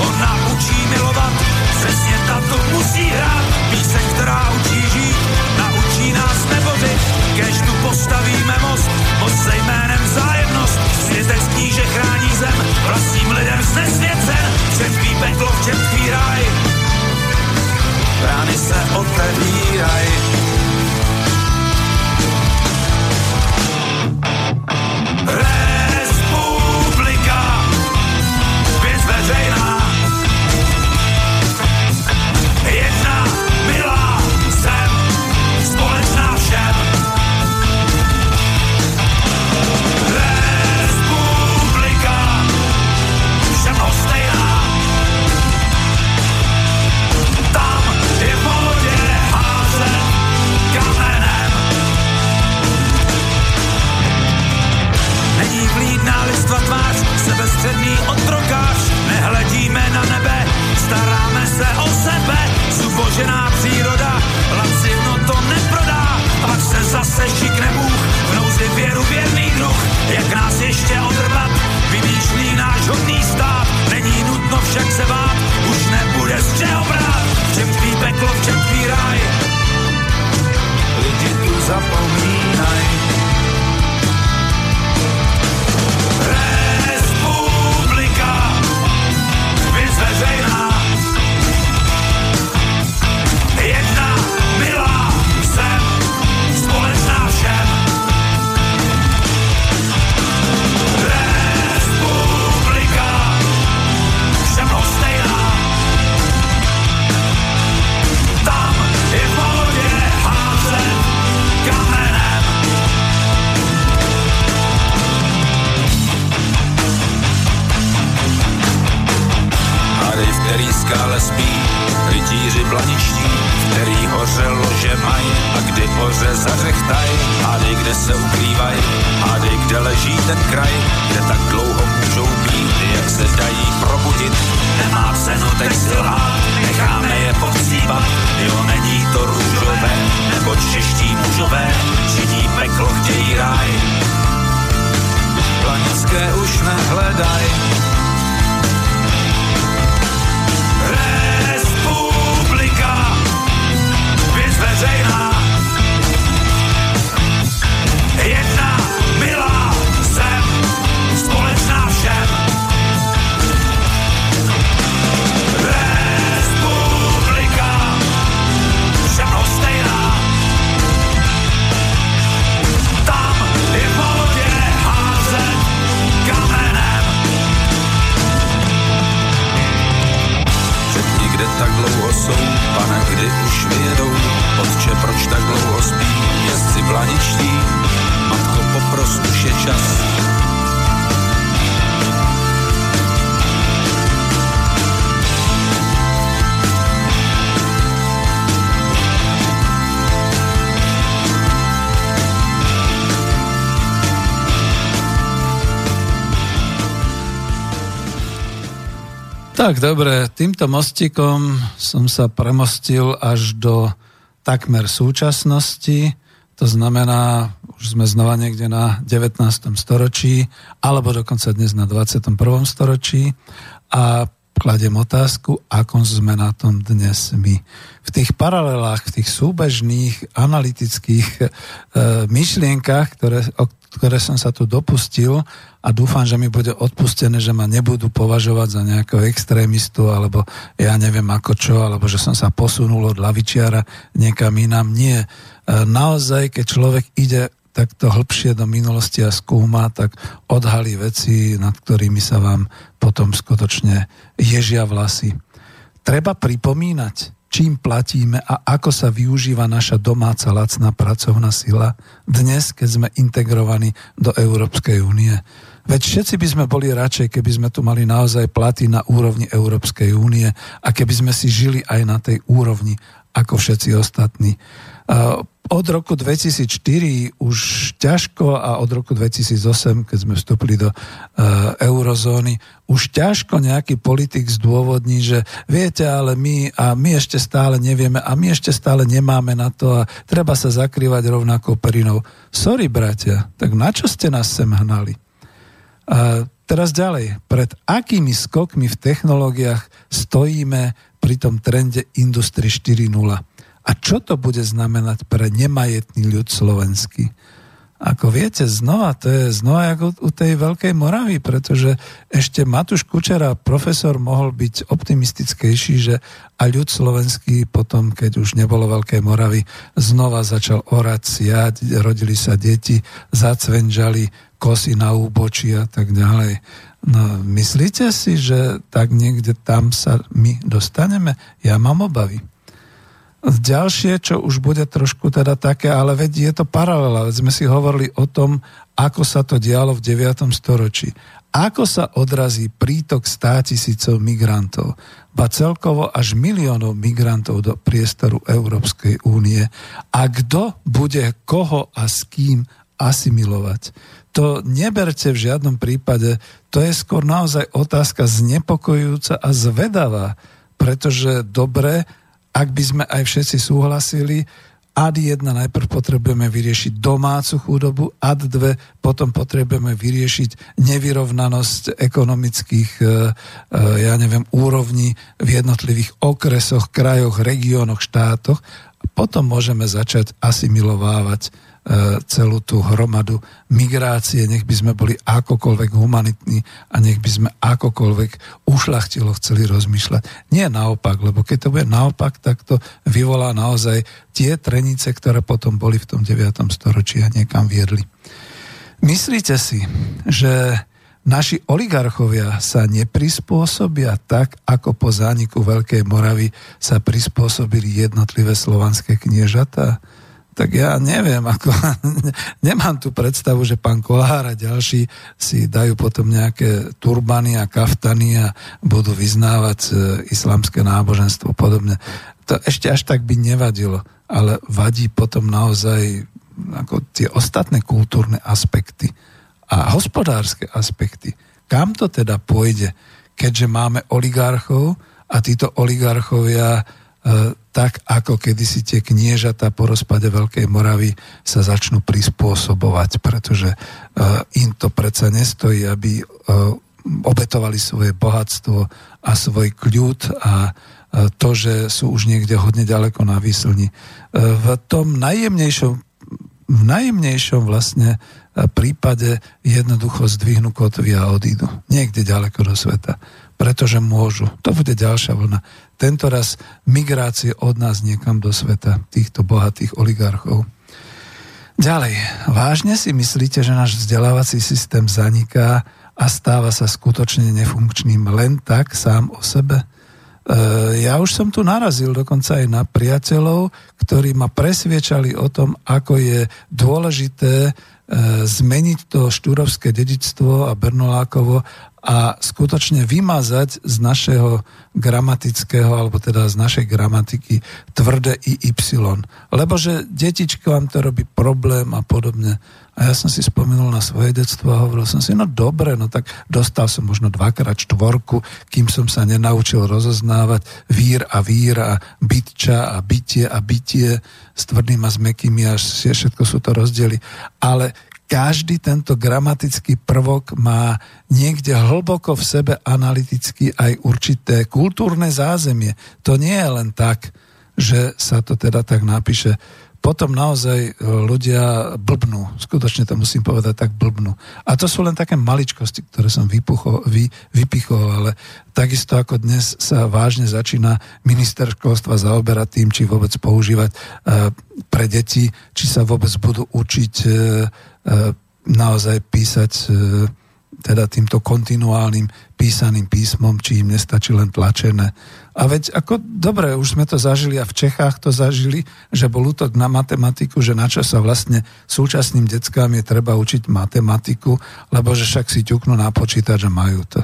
on nám učí milovat, přesně tato musí hrát, píseň, která učí žít, naučí nás nebořit, kež tu postavíme most, most se jménem vzájemnost, světec kníže chrání zem, vlastním lidem znesvěcen, všem tvý peklo, všem tvý ráj, brány se otevírají. Hey! Zubožená příroda, lacivno to neprodá, pak se zase šikne Bůh, v nouzi věru věrný druh, jak nás ještě odrbat, vymýšlí náš hodný stát, není nutno však se bát, už nebude z čeho brát, v čem tvý peklo, v čem tvý ráj, lidi tu zapomínají. Spí, rytíři blaničtí, který hoře lože maj a kdy hoře zařechtaj, hádej, kde se ukrývaj, hádej, kde leží ten kraj, kde tak dlouho můžou být, jak se dají probudit. Nemá cenu teď silhát, necháme je povzývat, jo, není to růžové, Tak dobre, týmto mostikom som sa premostil až do takmer súčasnosti, to znamená, už sme znova niekde na 19. storočí, alebo dokonca dnes na 21. storočí a kladiem otázku, ako sme na tom dnes my. V tých paralelách, v tých súbežných analytických e, myšlienkach, ktoré, o ktoré som sa tu dopustil a dúfam, že mi bude odpustené, že ma nebudú považovať za nejakého extrémistu alebo ja neviem ako čo, alebo že som sa posunul od lavičiara niekam inám. Nie. E, naozaj, keď človek ide takto hĺbšie do minulosti a skúma, tak odhalí veci, nad ktorými sa vám potom skutočne ježia vlasy. Treba pripomínať, čím platíme a ako sa využíva naša domáca lacná pracovná sila dnes, keď sme integrovaní do Európskej únie. Veď všetci by sme boli radšej, keby sme tu mali naozaj platy na úrovni Európskej únie a keby sme si žili aj na tej úrovni ako všetci ostatní od roku 2004 už ťažko a od roku 2008, keď sme vstúpili do uh, eurozóny, už ťažko nejaký politik zdôvodní, že viete, ale my a my ešte stále nevieme a my ešte stále nemáme na to a treba sa zakrývať rovnakou perinou. Sorry, bratia, tak na čo ste nás sem hnali? A teraz ďalej. Pred akými skokmi v technológiách stojíme pri tom trende Industry 4.0? A čo to bude znamenať pre nemajetný ľud slovenský? Ako viete, znova, to je znova ako u tej Veľkej Moravy, pretože ešte Matúš Kučera, profesor, mohol byť optimistickejší, že a ľud slovenský potom, keď už nebolo Veľkej Moravy, znova začal orať, siať, rodili sa deti, zacvenžali kosy na úbočí a tak ďalej. No, myslíte si, že tak niekde tam sa my dostaneme? Ja mám obavy. Ďalšie, čo už bude trošku teda také, ale veď je to paralela, veď sme si hovorili o tom, ako sa to dialo v 9. storočí. Ako sa odrazí prítok 100 tisícov migrantov, ba celkovo až miliónov migrantov do priestoru Európskej únie a kto bude koho a s kým asimilovať. To neberte v žiadnom prípade, to je skôr naozaj otázka znepokojujúca a zvedavá, pretože dobre, ak by sme aj všetci súhlasili, ad 1 najprv potrebujeme vyriešiť domácu chudobu, ad 2 potom potrebujeme vyriešiť nevyrovnanosť ekonomických, e, e, ja neviem, úrovní v jednotlivých okresoch, krajoch, regiónoch, štátoch. Potom môžeme začať asimilovávať celú tú hromadu migrácie, nech by sme boli akokoľvek humanitní a nech by sme akokoľvek ušlachtilo chceli rozmýšľať. Nie naopak, lebo keď to bude naopak, tak to vyvolá naozaj tie trenice, ktoré potom boli v tom 9. storočí a niekam viedli. Myslíte si, že naši oligarchovia sa neprispôsobia tak, ako po zániku Veľkej Moravy sa prispôsobili jednotlivé slovanské kniežatá? Tak ja neviem, ako, (laughs) nemám tu predstavu, že pán Kolár a ďalší si dajú potom nejaké turbany a kaftany a budú vyznávať e, islamské náboženstvo podobne. To ešte až tak by nevadilo, ale vadí potom naozaj ako tie ostatné kultúrne aspekty a hospodárske aspekty. Kam to teda pôjde, keďže máme oligarchov a títo oligarchovia tak ako kedysi tie kniežata po rozpade Veľkej Moravy sa začnú prispôsobovať, pretože e, im to predsa nestojí, aby e, obetovali svoje bohatstvo a svoj kľud a to, že sú už niekde hodne ďaleko na výslni. V tom najjemnejšom, v najjemnejšom vlastne prípade jednoducho zdvihnú kotvy a odídu. Niekde ďaleko do sveta. Pretože môžu. To bude ďalšia vlna tento raz migrácie od nás niekam do sveta, týchto bohatých oligarchov. Ďalej, vážne si myslíte, že náš vzdelávací systém zaniká a stáva sa skutočne nefunkčným len tak sám o sebe? E, ja už som tu narazil dokonca aj na priateľov, ktorí ma presviečali o tom, ako je dôležité E, zmeniť to štúrovské dedičstvo a Bernolákovo a skutočne vymazať z našeho gramatického, alebo teda z našej gramatiky tvrdé IY. Lebo že detičko vám to robí problém a podobne. A ja som si spomenul na svoje detstvo a hovoril som si, no dobre, no tak dostal som možno dvakrát štvorku, kým som sa nenaučil rozoznávať vír a vír a bytča a bytie a bytie s tvrdým a s mekými, až všetko sú to rozdiely. Ale každý tento gramatický prvok má niekde hlboko v sebe analyticky aj určité kultúrne zázemie. To nie je len tak, že sa to teda tak napíše potom naozaj e, ľudia blbnú. Skutočne to musím povedať, tak blbnú. A to sú len také maličkosti, ktoré som vypucho, vy, vypichol, ale takisto ako dnes sa vážne začína minister školstva zaoberať tým, či vôbec používať uh, pre deti, či sa vôbec budú učiť uh, naozaj písať uh, teda týmto kontinuálnym písaným písmom, či im nestačí len tlačené. A veď ako dobre, už sme to zažili a v Čechách to zažili, že bol útok na matematiku, že na čo sa vlastne súčasným deckám je treba učiť matematiku, lebo že však si ťuknú na počítač a majú to.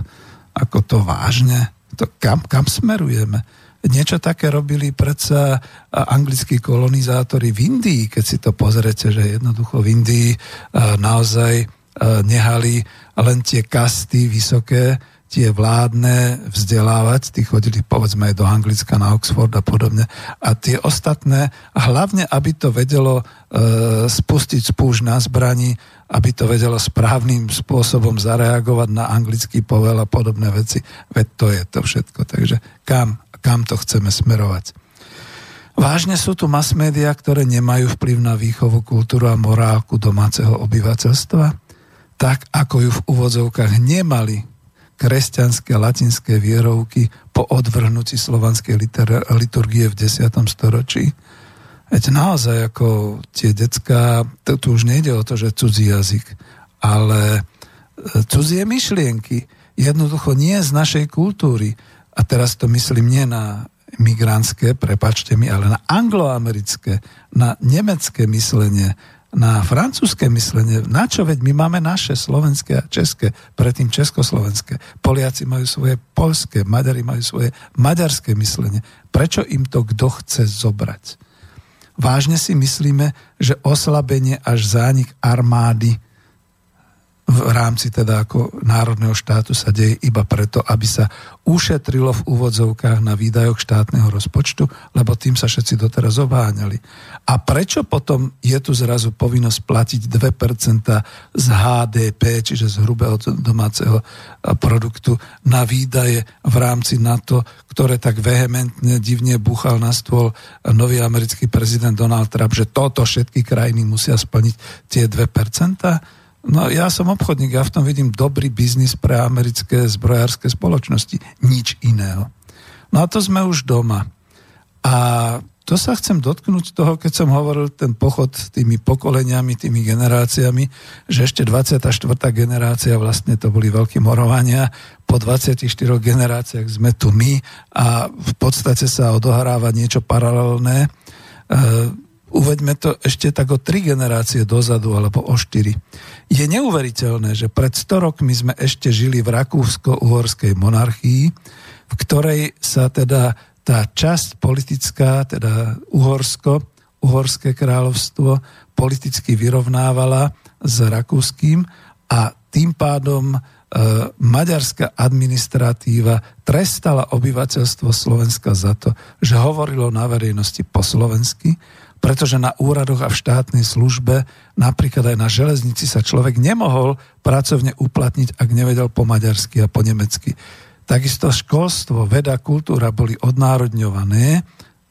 Ako to vážne? To kam, kam smerujeme? Niečo také robili predsa anglickí kolonizátori v Indii, keď si to pozrete, že jednoducho v Indii naozaj nehali len tie kasty vysoké, tie vládne vzdelávať, tí chodili povedzme aj do Anglicka na Oxford a podobne. A tie ostatné, hlavne, aby to vedelo e, spustiť spúšť na zbraní, aby to vedelo správnym spôsobom zareagovať na anglický povel a podobné veci. Veď to je to všetko. Takže kam, kam to chceme smerovať? Vážne sú tu mass media, ktoré nemajú vplyv na výchovu, kultúru a morálku domáceho obyvateľstva? tak ako ju v úvodzovkách nemali kresťanské latinské vierovky po odvrhnutí slovanskej liturgie v 10. storočí. Veď naozaj ako tie decka, to tu už nejde o to, že cudzí jazyk, ale e, cudzie myšlienky, jednoducho nie z našej kultúry. A teraz to myslím nie na migrantské, prepačte mi, ale na angloamerické, na nemecké myslenie, na francúzske myslenie. Na čo? Veď my máme naše slovenské a české, predtým československé. Poliaci majú svoje polské, Maďari majú svoje maďarské myslenie. Prečo im to kto chce zobrať? Vážne si myslíme, že oslabenie až zánik armády v rámci teda ako národného štátu sa deje iba preto, aby sa ušetrilo v úvodzovkách na výdajoch štátneho rozpočtu, lebo tým sa všetci doteraz obháňali. A prečo potom je tu zrazu povinnosť platiť 2% z HDP, čiže z hrubého domáceho produktu, na výdaje v rámci NATO, ktoré tak vehementne, divne búchal na stôl nový americký prezident Donald Trump, že toto všetky krajiny musia splniť tie 2%? No ja som obchodník, ja v tom vidím dobrý biznis pre americké zbrojárske spoločnosti. Nič iného. No a to sme už doma. A to sa chcem dotknúť toho, keď som hovoril ten pochod tými pokoleniami, tými generáciami, že ešte 24. generácia vlastne to boli veľké morovania, po 24 generáciách sme tu my a v podstate sa odohráva niečo paralelné. E, uveďme to ešte tak o tri generácie dozadu alebo o štyri. Je neuveriteľné, že pred 100 rokmi sme ešte žili v rakúsko-uhorskej monarchii, v ktorej sa teda tá časť politická, teda Uhorsko, Uhorské kráľovstvo, politicky vyrovnávala s rakúským a tým pádom e, maďarská administratíva trestala obyvateľstvo Slovenska za to, že hovorilo na verejnosti po slovensky pretože na úradoch a v štátnej službe, napríklad aj na železnici sa človek nemohol pracovne uplatniť, ak nevedel po maďarsky a po nemecky. Takisto školstvo, veda, kultúra boli odnárodňované, e,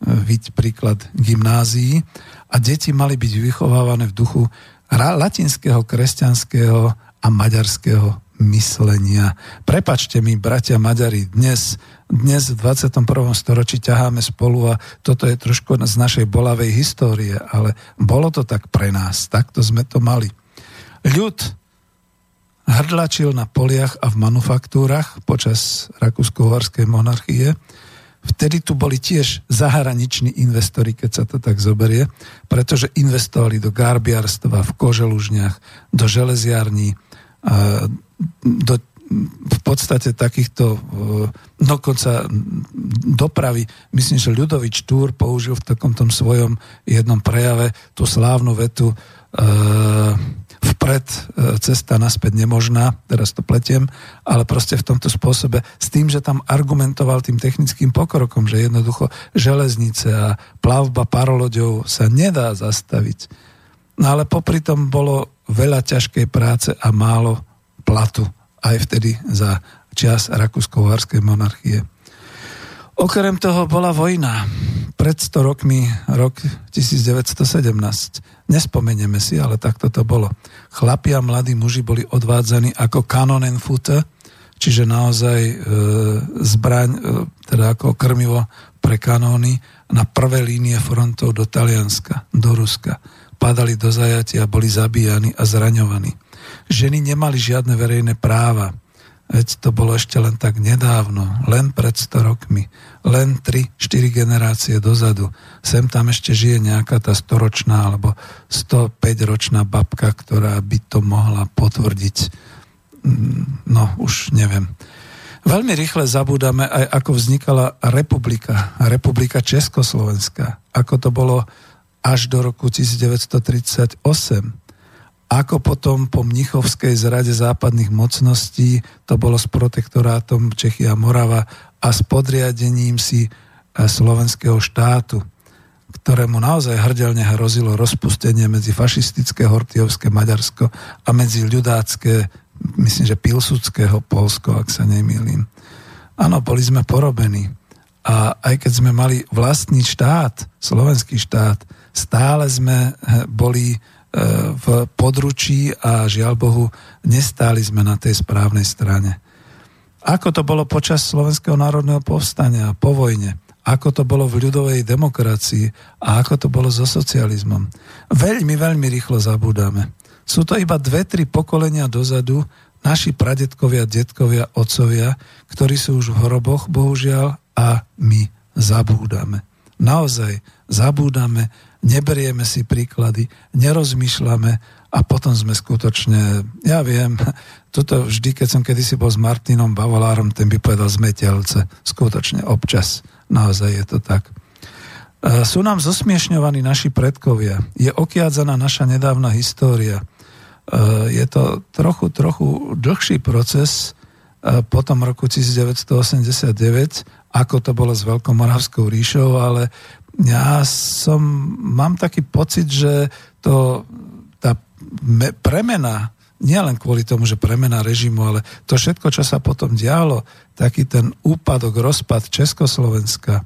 vidť príklad gymnázií, a deti mali byť vychovávané v duchu latinského, kresťanského a maďarského myslenia. Prepačte mi, bratia Maďari, dnes dnes v 21. storočí ťaháme spolu a toto je trošku z našej bolavej histórie, ale bolo to tak pre nás, takto sme to mali. Ľud hrdlačil na poliach a v manufaktúrach počas Rakúsko-Horskej monarchie. Vtedy tu boli tiež zahraniční investori, keď sa to tak zoberie, pretože investovali do garbiarstva, v koželužniach, do železiarní, do v podstate takýchto dokonca dopravy, myslím, že Ľudovič Túr použil v takomto svojom jednom prejave tú slávnu vetu vpred e, cesta naspäť nemožná, teraz to pletiem, ale proste v tomto spôsobe s tým, že tam argumentoval tým technickým pokrokom, že jednoducho železnice a plavba paroloďov sa nedá zastaviť. No ale popri tom bolo veľa ťažkej práce a málo platu aj vtedy za čas Rakúsko-Uharskej monarchie. Okrem toho bola vojna. Pred 100 rokmi, rok 1917. Nespomenieme si, ale takto to bolo. Chlapi a mladí muži boli odvádzaní ako kanonenfutter, čiže naozaj e, zbraň, e, teda ako krmivo pre kanóny na prvé línie frontov do Talianska, do Ruska. Padali do zajatia, boli zabíjani a zraňovaní. Ženy nemali žiadne verejné práva Veď to bolo ešte len tak nedávno, len pred 100 rokmi, len 3-4 generácie dozadu. Sem tam ešte žije nejaká tá storočná alebo 105-ročná babka, ktorá by to mohla potvrdiť. Mm, no, už neviem. Veľmi rýchle zabúdame aj ako vznikala republika, republika Československá, ako to bolo až do roku 1938 ako potom po mnichovskej zrade západných mocností, to bolo s protektorátom Čechy a Morava a s podriadením si e, slovenského štátu, ktorému naozaj hrdelne hrozilo rozpustenie medzi fašistické hortiovské Maďarsko a medzi ľudácké, myslím, že pilsudského Polsko, ak sa nemýlim. Áno, boli sme porobení. A aj keď sme mali vlastný štát, slovenský štát, stále sme e, boli v područí a žiaľ Bohu, nestáli sme na tej správnej strane. Ako to bolo počas Slovenského národného povstania, po vojne, ako to bolo v ľudovej demokracii a ako to bolo so socializmom. Veľmi, veľmi rýchlo zabúdame. Sú to iba dve, tri pokolenia dozadu naši pradetkovia, detkovia, otcovia, ktorí sú už v hroboch, bohužiaľ, a my zabúdame. Naozaj zabúdame neberieme si príklady, nerozmýšľame a potom sme skutočne, ja viem, toto vždy, keď som kedysi bol s Martinom Bavolárom, ten by povedal zmetelce. Skutočne občas. Naozaj je to tak. E, sú nám zosmiešňovaní naši predkovia. Je okiadzaná naša nedávna história. E, je to trochu, trochu dlhší proces e, po tom roku 1989, ako to bolo s Veľkomoravskou ríšou, ale ja som, mám taký pocit, že to, tá me, premena, nie len kvôli tomu, že premena režimu, ale to všetko, čo sa potom dialo, taký ten úpadok, rozpad Československa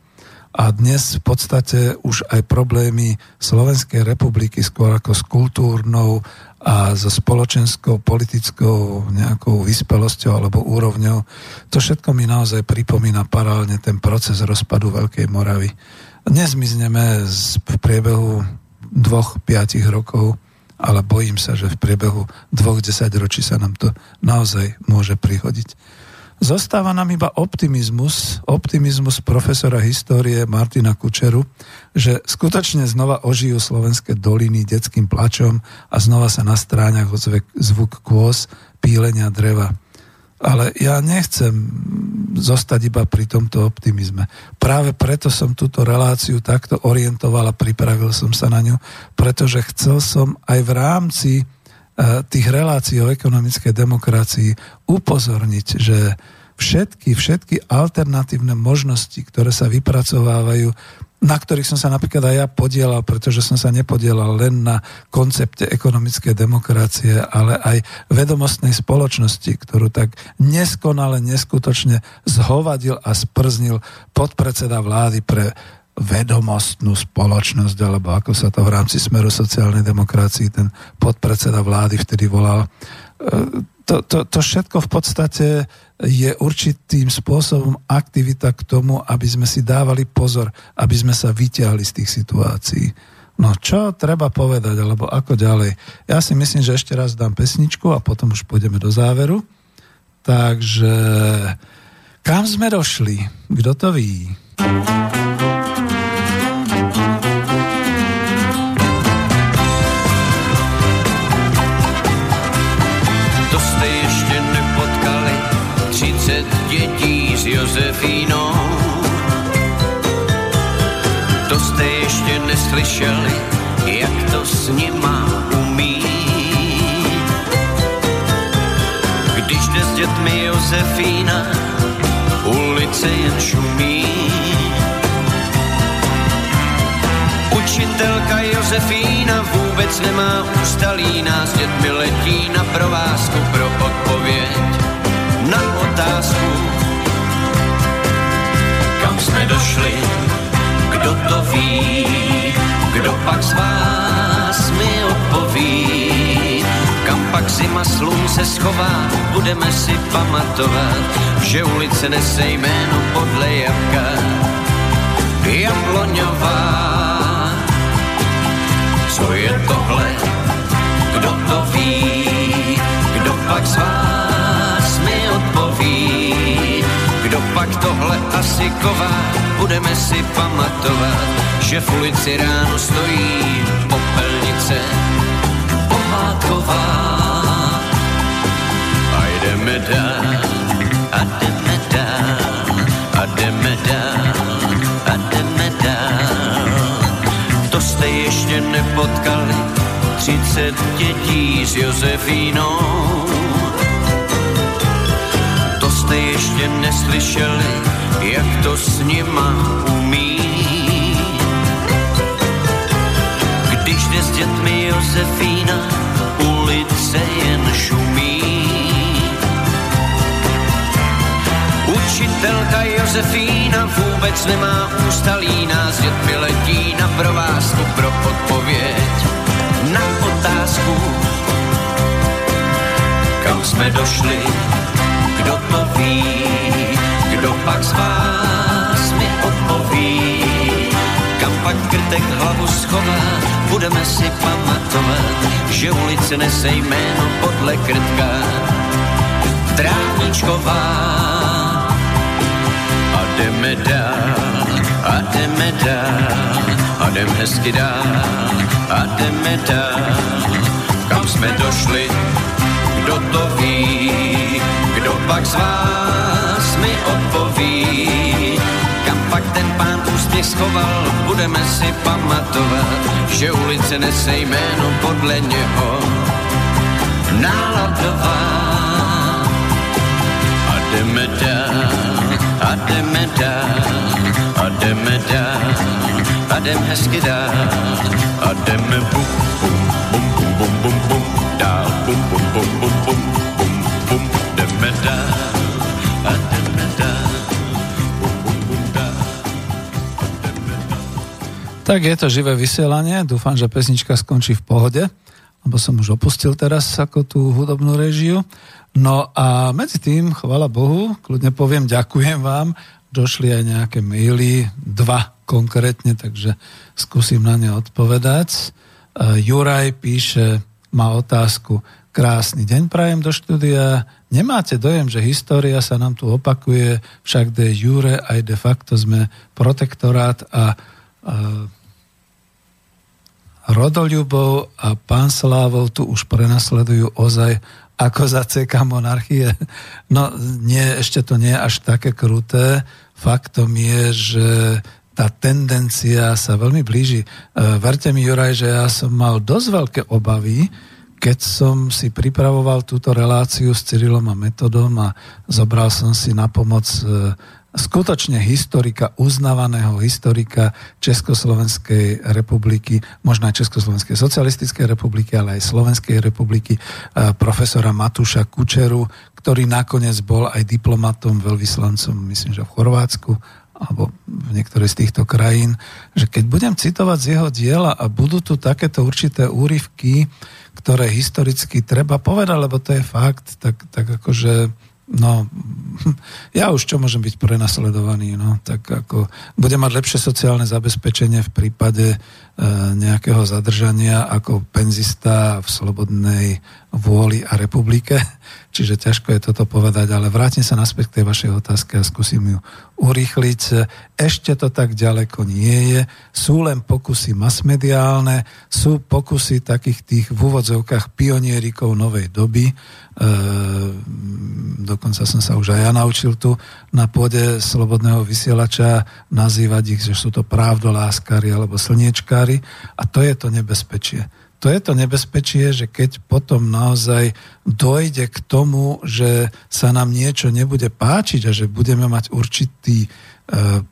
a dnes v podstate už aj problémy Slovenskej republiky skôr ako s kultúrnou a so spoločenskou, politickou nejakou vyspelosťou alebo úrovňou. To všetko mi naozaj pripomína paralelne ten proces rozpadu Veľkej Moravy nezmizneme v priebehu dvoch, piatich rokov, ale bojím sa, že v priebehu dvoch desaťročí sa nám to naozaj môže prihodiť. Zostáva nám iba optimizmus, optimizmus profesora histórie Martina Kučeru, že skutočne znova ožijú slovenské doliny detským plačom a znova sa na stráňach ozve zvuk kôz, pílenia dreva. Ale ja nechcem zostať iba pri tomto optimizme. Práve preto som túto reláciu takto orientoval a pripravil som sa na ňu, pretože chcel som aj v rámci e, tých relácií o ekonomickej demokracii upozorniť, že všetky, všetky alternatívne možnosti, ktoré sa vypracovávajú, na ktorých som sa napríklad aj ja podielal, pretože som sa nepodielal len na koncepte ekonomickej demokracie, ale aj vedomostnej spoločnosti, ktorú tak neskonale, neskutočne zhovadil a sprznil podpredseda vlády pre vedomostnú spoločnosť, alebo ako sa to v rámci Smeru sociálnej demokracii ten podpredseda vlády vtedy volal. E, to, to, to všetko v podstate je určitým spôsobom aktivita k tomu, aby sme si dávali pozor, aby sme sa vyťahli z tých situácií. No čo treba povedať, alebo ako ďalej? Ja si myslím, že ešte raz dám pesničku a potom už pôjdeme do záveru. Takže kam sme došli? Kto to ví? To jste ještě neslyšeli, jak to s nima umí. Když jde s dětmi Josefína, ulice jen šumí. Učitelka Josefína vůbec nemá ústalí, nás dětmi letí na provázku pro odpověď na otázku. Kam jsme došli, kdo to ví, kdo pak z vás mi odpoví. Kam pak zima slunce schová, budeme si pamatovat, že ulice nese jméno podle jabka. Jabloňová co je tohle, kdo to ví, kdo pak z vás mi odpoví, kdo pak tohle asi ková, budeme si pamatovat, že v ulici ráno stojí popelnice pohádková. A jdeme dál, a jdeme dál, a jdeme dál, a jdeme dál to jste ještě nepotkali, třicet dětí s Josefínou. Ještě neslyšeli, jak to s nima umí. Když jde s dětmi Josefína, ulice jen šumí. Učitelka Josefína vůbec nemá ústalí, nás dětmi letí na provázku pro odpověď na otázku. Kam jsme došli, pak z vás mi odpoví. Kam pak krtek hlavu schová, budeme si pamatovat, že ulice nese jméno podle krtka. Trávničková jdeme dál a jdeme dál a jdem hezky dál a jdeme dál. Kam jsme došli, kdo to ví, kdo pak z vás mi odpoví. Ten pán úspěch schoval, budeme si pamatovat, že ulice nese jméno podle něho. Náladová. A jdeme dál a jdeme dál, a jdeme dál, a jdem hezky dál, a jdeme bum, bum, bum, bum, bum, bum, bum, dál, bum, bum, bum, bum, bum, bum, bum, jdeme Tak je to živé vysielanie, dúfam, že pesnička skončí v pohode, lebo som už opustil teraz ako tú hudobnú režiu. No a medzi tým, chvala Bohu, kľudne poviem, ďakujem vám, došli aj nejaké maily, dva konkrétne, takže skúsim na ne odpovedať. Uh, Juraj píše, má otázku, krásny deň prajem do štúdia, nemáte dojem, že história sa nám tu opakuje, však de jure aj de facto sme protektorát a uh, Rodoľubov a pán Slávov tu už prenasledujú ozaj ako za CK monarchie. No nie, ešte to nie je až také kruté. Faktom je, že tá tendencia sa veľmi blíži. E, verte mi, Juraj, že ja som mal dosť veľké obavy, keď som si pripravoval túto reláciu s Cyrilom a Metodom a zobral som si na pomoc e, skutočne historika, uznávaného historika Československej republiky, možno aj Československej socialistickej republiky, ale aj Slovenskej republiky, e, profesora Matúša Kučeru, ktorý nakoniec bol aj diplomatom, veľvyslancom, myslím, že v Chorvátsku alebo v niektorej z týchto krajín, že keď budem citovať z jeho diela a budú tu takéto určité úryvky, ktoré historicky treba povedať, lebo to je fakt, tak, tak akože No, (laughs) ja už čo môžem byť prenasledovaný, no, tak ako budem mať lepšie sociálne zabezpečenie v prípade e, nejakého zadržania ako penzista v slobodnej vôli a republike, (laughs) čiže ťažko je toto povedať, ale vrátim sa naspäť k tej vašej otázke a skúsim ju urýchliť. Ešte to tak ďaleko nie je. Sú len pokusy masmediálne, sú pokusy takých tých v úvodzovkách pionierikov novej doby. E, dokonca som sa už aj ja naučil tu na pôde slobodného vysielača nazývať ich, že sú to právdoláskári alebo slniečkári a to je to nebezpečie to je to nebezpečie, že keď potom naozaj dojde k tomu, že sa nám niečo nebude páčiť a že budeme mať určitý e,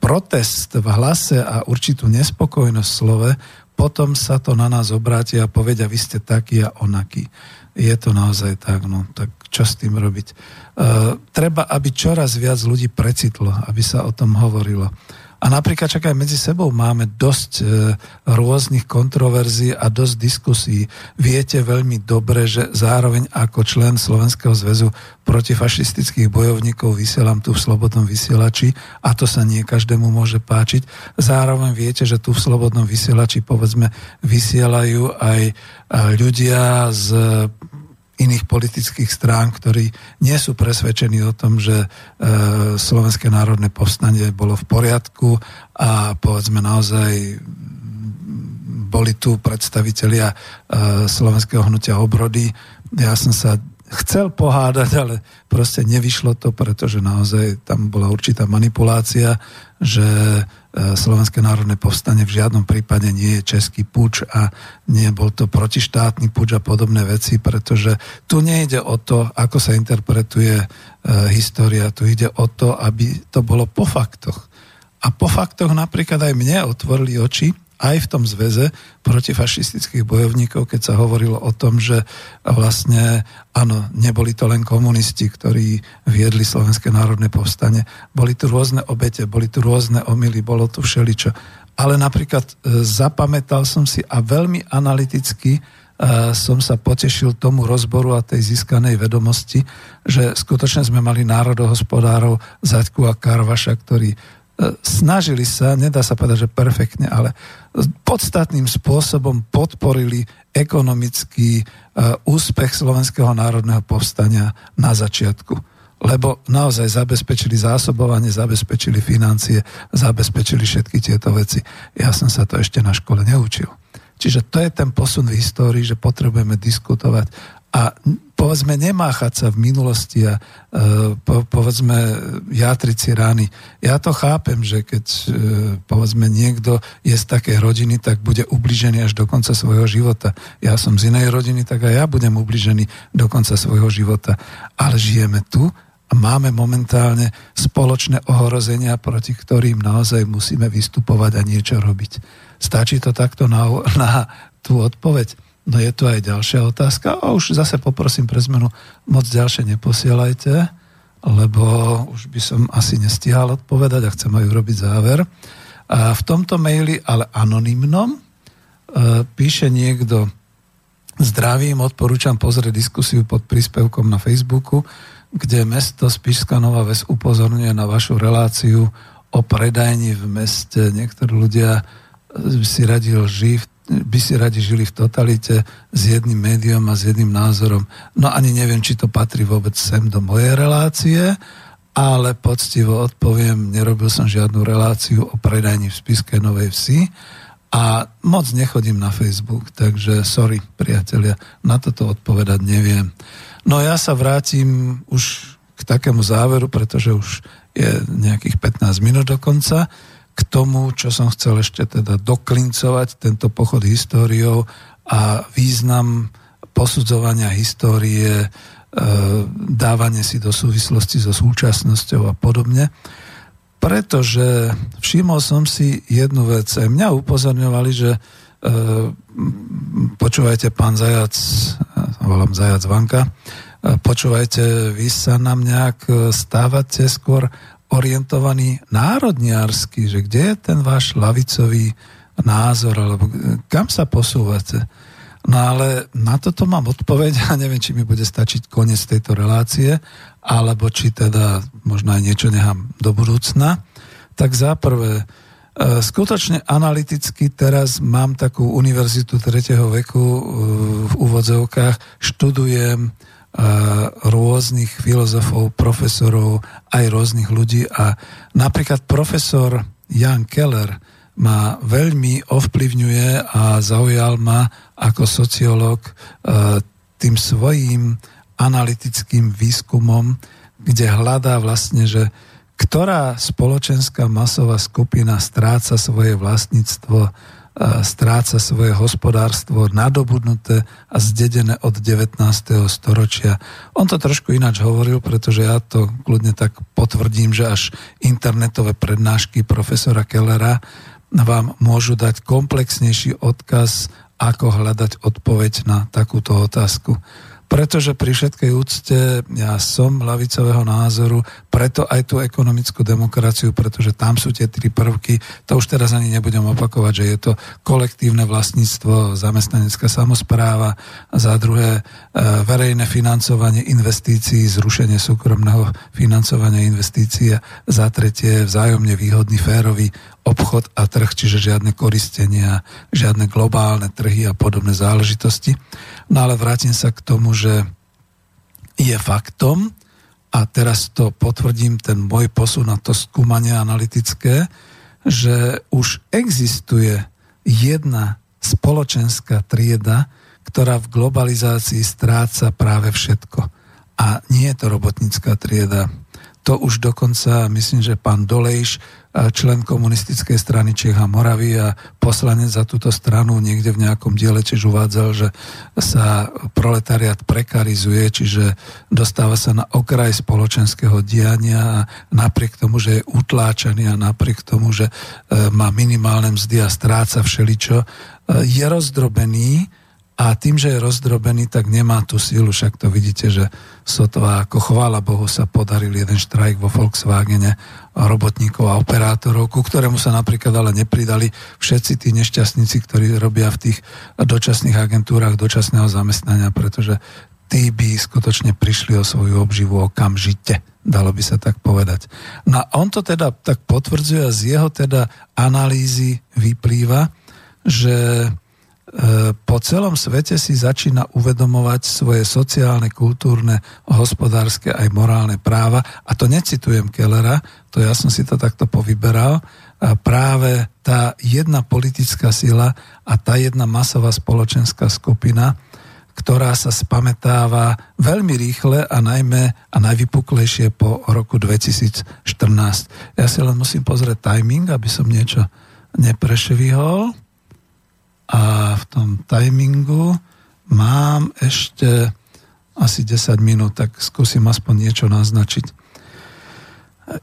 protest v hlase a určitú nespokojnosť v slove, potom sa to na nás obráti a povedia, vy ste takí a onakí. Je to naozaj tak, no tak čo s tým robiť? E, treba, aby čoraz viac ľudí precitlo, aby sa o tom hovorilo. A napríklad čak aj medzi sebou máme dosť e, rôznych kontroverzií a dosť diskusí. Viete veľmi dobre, že zároveň ako člen Slovenského zväzu protifašistických bojovníkov vysielam tu v Slobodnom vysielači a to sa nie každému môže páčiť. Zároveň viete, že tu v Slobodnom vysielači povedzme vysielajú aj e, ľudia z iných politických strán, ktorí nie sú presvedčení o tom, že e, Slovenské národné povstanie bolo v poriadku a povedzme naozaj boli tu predstavitelia e, Slovenského hnutia obrody. Ja som sa chcel pohádať, ale proste nevyšlo to, pretože naozaj tam bola určitá manipulácia, že Slovenské národné povstanie v žiadnom prípade nie je český puč a nebol to protištátny puč a podobné veci, pretože tu nejde o to, ako sa interpretuje e, história, tu ide o to, aby to bolo po faktoch. A po faktoch napríklad aj mne otvorili oči, aj v tom zväze protifašistických bojovníkov, keď sa hovorilo o tom, že vlastne áno, neboli to len komunisti, ktorí viedli Slovenské národné povstanie, boli tu rôzne obete, boli tu rôzne omily, bolo tu všeličo. Ale napríklad e, zapamätal som si a veľmi analyticky e, som sa potešil tomu rozboru a tej získanej vedomosti, že skutočne sme mali národohospodárov Zaďku a Karvaša, ktorí snažili sa, nedá sa povedať, že perfektne, ale podstatným spôsobom podporili ekonomický e, úspech Slovenského národného povstania na začiatku. Lebo naozaj zabezpečili zásobovanie, zabezpečili financie, zabezpečili všetky tieto veci. Ja som sa to ešte na škole neučil. Čiže to je ten posun v histórii, že potrebujeme diskutovať a povedzme nemáchať sa v minulosti a e, po, povedzme játriť si rány. Ja to chápem, že keď e, povedzme niekto je z takej rodiny, tak bude ubližený až do konca svojho života. Ja som z inej rodiny, tak aj ja budem ubližený do konca svojho života. Ale žijeme tu a máme momentálne spoločné ohrozenia, proti ktorým naozaj musíme vystupovať a niečo robiť. Stačí to takto na, na tú odpoveď? No je tu aj ďalšia otázka a už zase poprosím pre zmenu moc ďalšie neposielajte, lebo už by som asi nestihal odpovedať a chcem aj urobiť záver. A v tomto maili, ale anonymnom, e, píše niekto Zdravím, odporúčam pozrieť diskusiu pod príspevkom na Facebooku, kde mesto Spišská Nová Ves upozorňuje na vašu reláciu o predajni v meste. Niektorí ľudia si radi lži v by si radi žili v totalite s jedným médium a s jedným názorom. No ani neviem, či to patrí vôbec sem do mojej relácie, ale poctivo odpoviem, nerobil som žiadnu reláciu o predajni v Spiske Novej Vsi a moc nechodím na Facebook, takže sorry, priatelia, na toto odpovedať neviem. No ja sa vrátim už k takému záveru, pretože už je nejakých 15 minút dokonca k tomu, čo som chcel ešte teda doklincovať, tento pochod históriou a význam posudzovania histórie, e, dávanie si do súvislosti so súčasnosťou a podobne. Pretože všimol som si jednu vec. Aj mňa upozorňovali, že e, počúvajte, pán Zajac, volám Zajac Vanka, e, počúvajte, vy sa nám nejak stávate skôr orientovaný národniarsky, že kde je ten váš lavicový názor, alebo kam sa posúvate. No ale na toto mám odpoveď a neviem, či mi bude stačiť koniec tejto relácie, alebo či teda možno aj niečo nechám do budúcna. Tak za prvé, skutočne analyticky teraz mám takú univerzitu 3. veku v úvodzovkách, študujem rôznych filozofov, profesorov, aj rôznych ľudí. A napríklad profesor Jan Keller ma veľmi ovplyvňuje a zaujal ma ako sociológ tým svojím analytickým výskumom, kde hľadá vlastne, že ktorá spoločenská masová skupina stráca svoje vlastníctvo stráca svoje hospodárstvo nadobudnuté a zdedené od 19. storočia. On to trošku ináč hovoril, pretože ja to kľudne tak potvrdím, že až internetové prednášky profesora Kellera vám môžu dať komplexnejší odkaz, ako hľadať odpoveď na takúto otázku pretože pri všetkej úcte ja som lavicového názoru, preto aj tú ekonomickú demokraciu, pretože tam sú tie tri prvky, to už teraz ani nebudem opakovať, že je to kolektívne vlastníctvo, zamestnanecká samozpráva, za druhé e, verejné financovanie investícií, zrušenie súkromného financovania investícií, za tretie vzájomne výhodný, férový obchod a trh, čiže žiadne koristenia, žiadne globálne trhy a podobné záležitosti. No ale vrátim sa k tomu, že je faktom, a teraz to potvrdím, ten môj posun na to skúmanie analytické, že už existuje jedna spoločenská trieda, ktorá v globalizácii stráca práve všetko. A nie je to robotnícká trieda. To už dokonca, myslím, že pán Dolejš člen komunistickej strany Čech a Moravy a poslanec za túto stranu niekde v nejakom diele tiež uvádzal, že sa proletariat prekarizuje, čiže dostáva sa na okraj spoločenského diania a napriek tomu, že je utláčaný a napriek tomu, že e, má minimálne mzdy a stráca všeličo, e, je rozdrobený a tým, že je rozdrobený, tak nemá tú sílu, však to vidíte, že sotva ako chvála Bohu sa podaril jeden štrajk vo Volkswagene robotníkov a operátorov, ku ktorému sa napríklad ale nepridali všetci tí nešťastníci, ktorí robia v tých dočasných agentúrach dočasného zamestnania, pretože tí by skutočne prišli o svoju obživu okamžite, dalo by sa tak povedať. No a on to teda tak potvrdzuje a z jeho teda analýzy vyplýva, že po celom svete si začína uvedomovať svoje sociálne, kultúrne, hospodárske aj morálne práva. A to necitujem Kellera, to ja som si to takto povyberal. A práve tá jedna politická sila a tá jedna masová spoločenská skupina, ktorá sa spametáva veľmi rýchle a najmä a najvypuklejšie po roku 2014. Ja si len musím pozrieť timing, aby som niečo neprešvihol a v tom timingu mám ešte asi 10 minút, tak skúsim aspoň niečo naznačiť.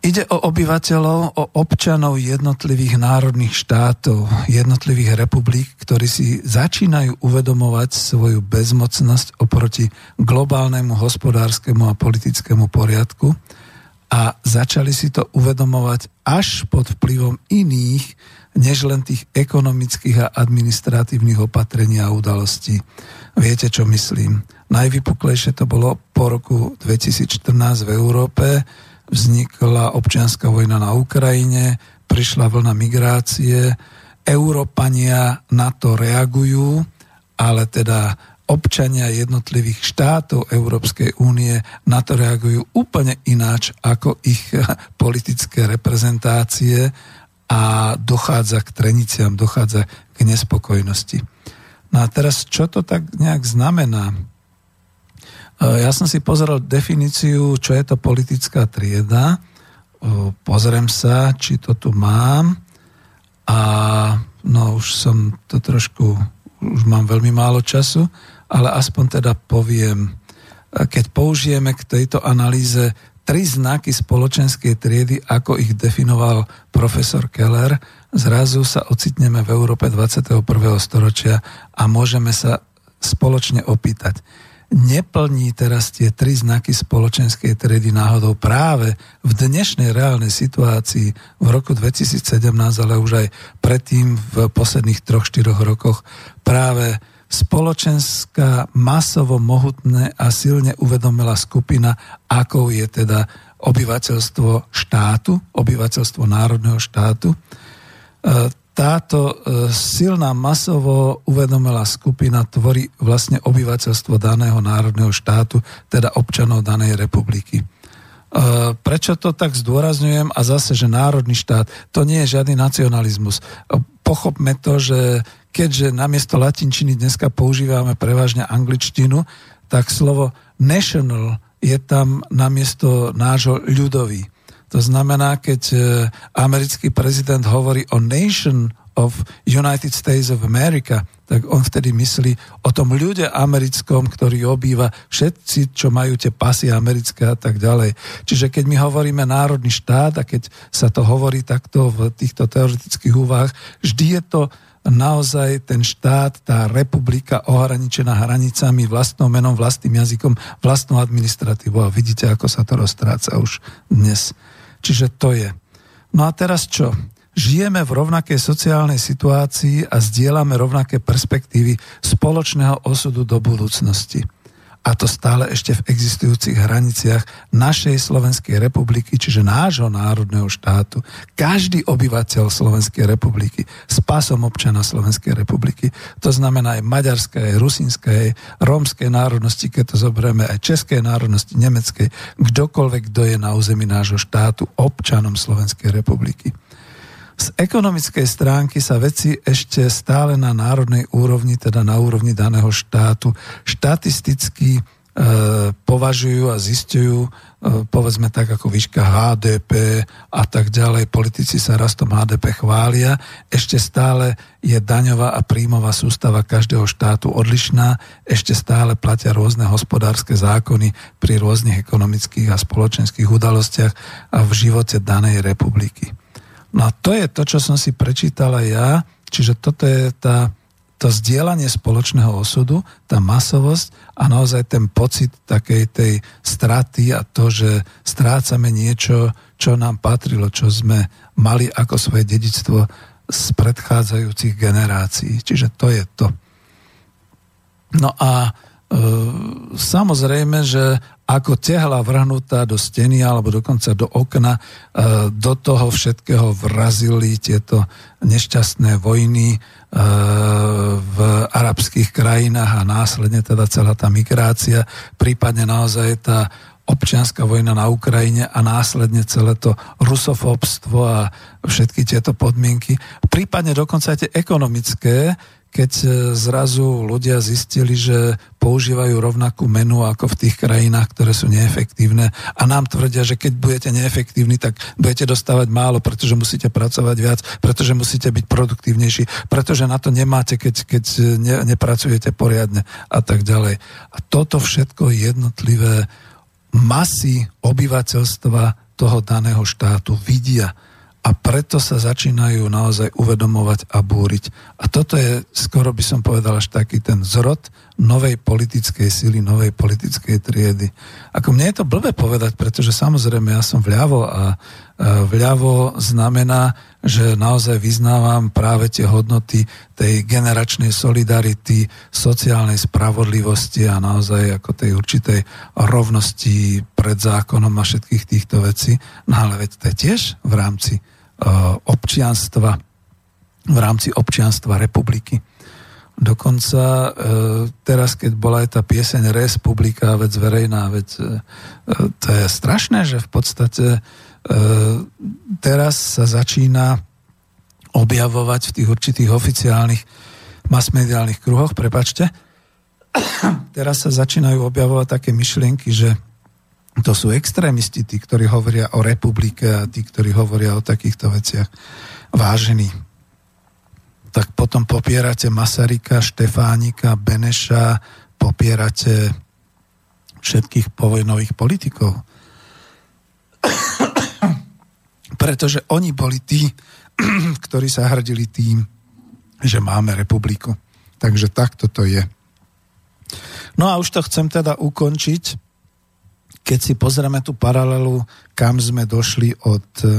Ide o obyvateľov, o občanov jednotlivých národných štátov, jednotlivých republik, ktorí si začínajú uvedomovať svoju bezmocnosť oproti globálnemu hospodárskemu a politickému poriadku a začali si to uvedomovať až pod vplyvom iných než len tých ekonomických a administratívnych opatrení a udalostí. Viete, čo myslím? Najvypuklejšie to bolo po roku 2014 v Európe. Vznikla občianská vojna na Ukrajine, prišla vlna migrácie, Európania na to reagujú, ale teda občania jednotlivých štátov Európskej únie na to reagujú úplne ináč ako ich (laughs) politické reprezentácie a dochádza k treniciam, dochádza k nespokojnosti. No a teraz, čo to tak nejak znamená? E, ja som si pozrel definíciu, čo je to politická trieda. E, pozriem sa, či to tu mám. A no už som to trošku, už mám veľmi málo času, ale aspoň teda poviem, e, keď použijeme k tejto analýze tri znaky spoločenskej triedy, ako ich definoval profesor Keller, zrazu sa ocitneme v Európe 21. storočia a môžeme sa spoločne opýtať. Neplní teraz tie tri znaky spoločenskej triedy náhodou práve v dnešnej reálnej situácii v roku 2017, ale už aj predtým v posledných troch, štyroch rokoch práve spoločenská masovo mohutné a silne uvedomila skupina, akou je teda obyvateľstvo štátu, obyvateľstvo národného štátu. táto silná masovo uvedomelá skupina tvorí vlastne obyvateľstvo daného národného štátu, teda občanov danej republiky. Prečo to tak zdôrazňujem? A zase, že národný štát, to nie je žiadny nacionalizmus. Pochopme to, že keďže namiesto latinčiny dneska používame prevažne angličtinu, tak slovo national je tam namiesto nášho ľudový. To znamená, keď e, americký prezident hovorí o nation of United States of America, tak on vtedy myslí o tom ľude americkom, ktorý obýva všetci, čo majú tie pasy americké a tak ďalej. Čiže keď my hovoríme národný štát a keď sa to hovorí takto v týchto teoretických úvahách, vždy je to naozaj ten štát, tá republika ohraničená hranicami, vlastnou menom, vlastným jazykom, vlastnou administratívou. A vidíte, ako sa to roztráca už dnes. Čiže to je. No a teraz čo? Žijeme v rovnakej sociálnej situácii a zdieľame rovnaké perspektívy spoločného osudu do budúcnosti a to stále ešte v existujúcich hraniciach našej Slovenskej republiky, čiže nášho národného štátu. Každý obyvateľ Slovenskej republiky s pasom občana Slovenskej republiky, to znamená aj maďarskej, aj rusínskej, aj rómskej národnosti, keď to zoberieme aj českej národnosti, nemeckej, kdokoľvek, kto je na území nášho štátu občanom Slovenskej republiky. Z ekonomickej stránky sa veci ešte stále na národnej úrovni, teda na úrovni daného štátu, štatisticky e, považujú a zistujú, e, povedzme tak ako výška HDP a tak ďalej. Politici sa rastom HDP chvália. Ešte stále je daňová a príjmová sústava každého štátu odlišná. Ešte stále platia rôzne hospodárske zákony pri rôznych ekonomických a spoločenských udalostiach a v živote danej republiky. No to je to, čo som si prečítala ja, čiže toto je tá, to zdieľanie spoločného osudu, tá masovosť a naozaj ten pocit takej tej straty a to, že strácame niečo, čo nám patrilo, čo sme mali ako svoje dedictvo z predchádzajúcich generácií. Čiže to je to. No a e, samozrejme, že ako tehla vrhnutá do steny alebo dokonca do okna, e, do toho všetkého vrazili tieto nešťastné vojny e, v arabských krajinách a následne teda celá tá migrácia, prípadne naozaj tá občianská vojna na Ukrajine a následne celé to rusofobstvo a všetky tieto podmienky, prípadne dokonca aj tie ekonomické, keď e, zrazu ľudia zistili, že používajú rovnakú menu ako v tých krajinách, ktoré sú neefektívne a nám tvrdia, že keď budete neefektívni, tak budete dostávať málo, pretože musíte pracovať viac, pretože musíte byť produktívnejší, pretože na to nemáte, keď, keď ne, nepracujete poriadne a tak ďalej. A toto všetko jednotlivé masy obyvateľstva toho daného štátu vidia a preto sa začínajú naozaj uvedomovať a búriť. A toto je, skoro by som povedal, až taký ten zrod novej politickej sily, novej politickej triedy. Ako mne je to blbé povedať, pretože samozrejme ja som vľavo a vľavo znamená, že naozaj vyznávam práve tie hodnoty tej generačnej solidarity, sociálnej spravodlivosti a naozaj ako tej určitej rovnosti pred zákonom a všetkých týchto vecí. No ale veď to je tiež v rámci občianstva, v rámci občianstva republiky. Dokonca e, teraz, keď bola aj tá pieseň Respublika, vec verejná, vec, e, to je strašné, že v podstate teraz sa začína objavovať v tých určitých oficiálnych masmediálnych kruhoch, prepačte, (coughs) teraz sa začínajú objavovať také myšlienky, že to sú extrémisti, tí, ktorí hovoria o republike a tí, ktorí hovoria o takýchto veciach. Vážení, tak potom popierate Masarika, Štefánika, Beneša, popierate všetkých povojnových politikov. (coughs) Pretože oni boli tí, (coughs) ktorí sa hrdili tým, že máme republiku. Takže takto to je. No a už to chcem teda ukončiť keď si pozrieme tú paralelu, kam sme došli od e, e,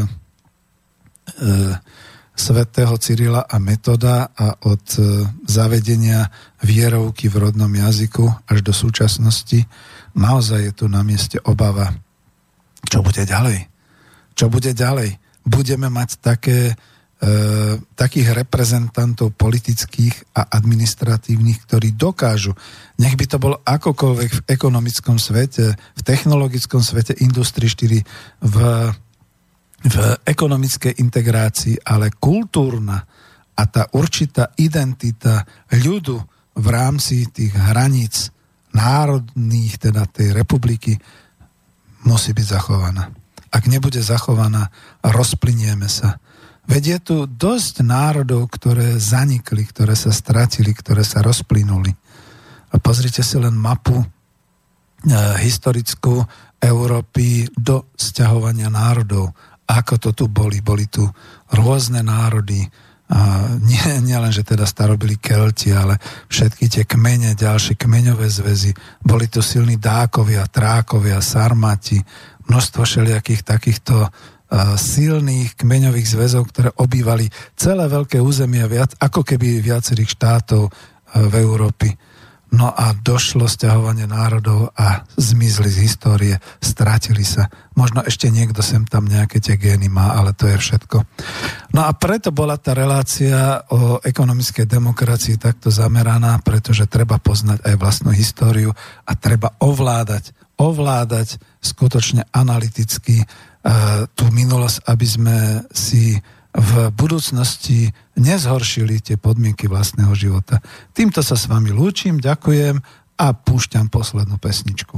svätého Cyrila a Metoda a od e, zavedenia vierovky v rodnom jazyku až do súčasnosti, naozaj je tu na mieste obava, čo bude ďalej. Čo bude ďalej? Budeme mať také takých reprezentantov politických a administratívnych, ktorí dokážu, nech by to bolo akokoľvek v ekonomickom svete, v technologickom svete Industrie 4, v, v ekonomickej integrácii, ale kultúrna a tá určitá identita ľudu v rámci tých hraníc národných, teda tej republiky, musí byť zachovaná. Ak nebude zachovaná, rozplinieme sa Veď je tu dosť národov, ktoré zanikli, ktoré sa stratili, ktoré sa rozplynuli. A pozrite si len mapu e, historickú Európy do sťahovania národov. Ako to tu boli? Boli tu rôzne národy. A nie, nie len, že teda starobili Kelti, ale všetky tie kmene, ďalšie kmeňové zväzy. Boli tu silní Dákovia, Trákovia, Sarmati, množstvo všelijakých takýchto silných kmeňových zväzov, ktoré obývali celé veľké územia viac, ako keby viacerých štátov v Európy. No a došlo stiahovanie národov a zmizli z histórie, stratili sa. Možno ešte niekto sem tam nejaké tie gény má, ale to je všetko. No a preto bola tá relácia o ekonomickej demokracii takto zameraná, pretože treba poznať aj vlastnú históriu a treba ovládať, ovládať skutočne analyticky tú minulosť, aby sme si v budúcnosti nezhoršili tie podmienky vlastného života. Týmto sa s vami lúčim, ďakujem a púšťam poslednú pesničku.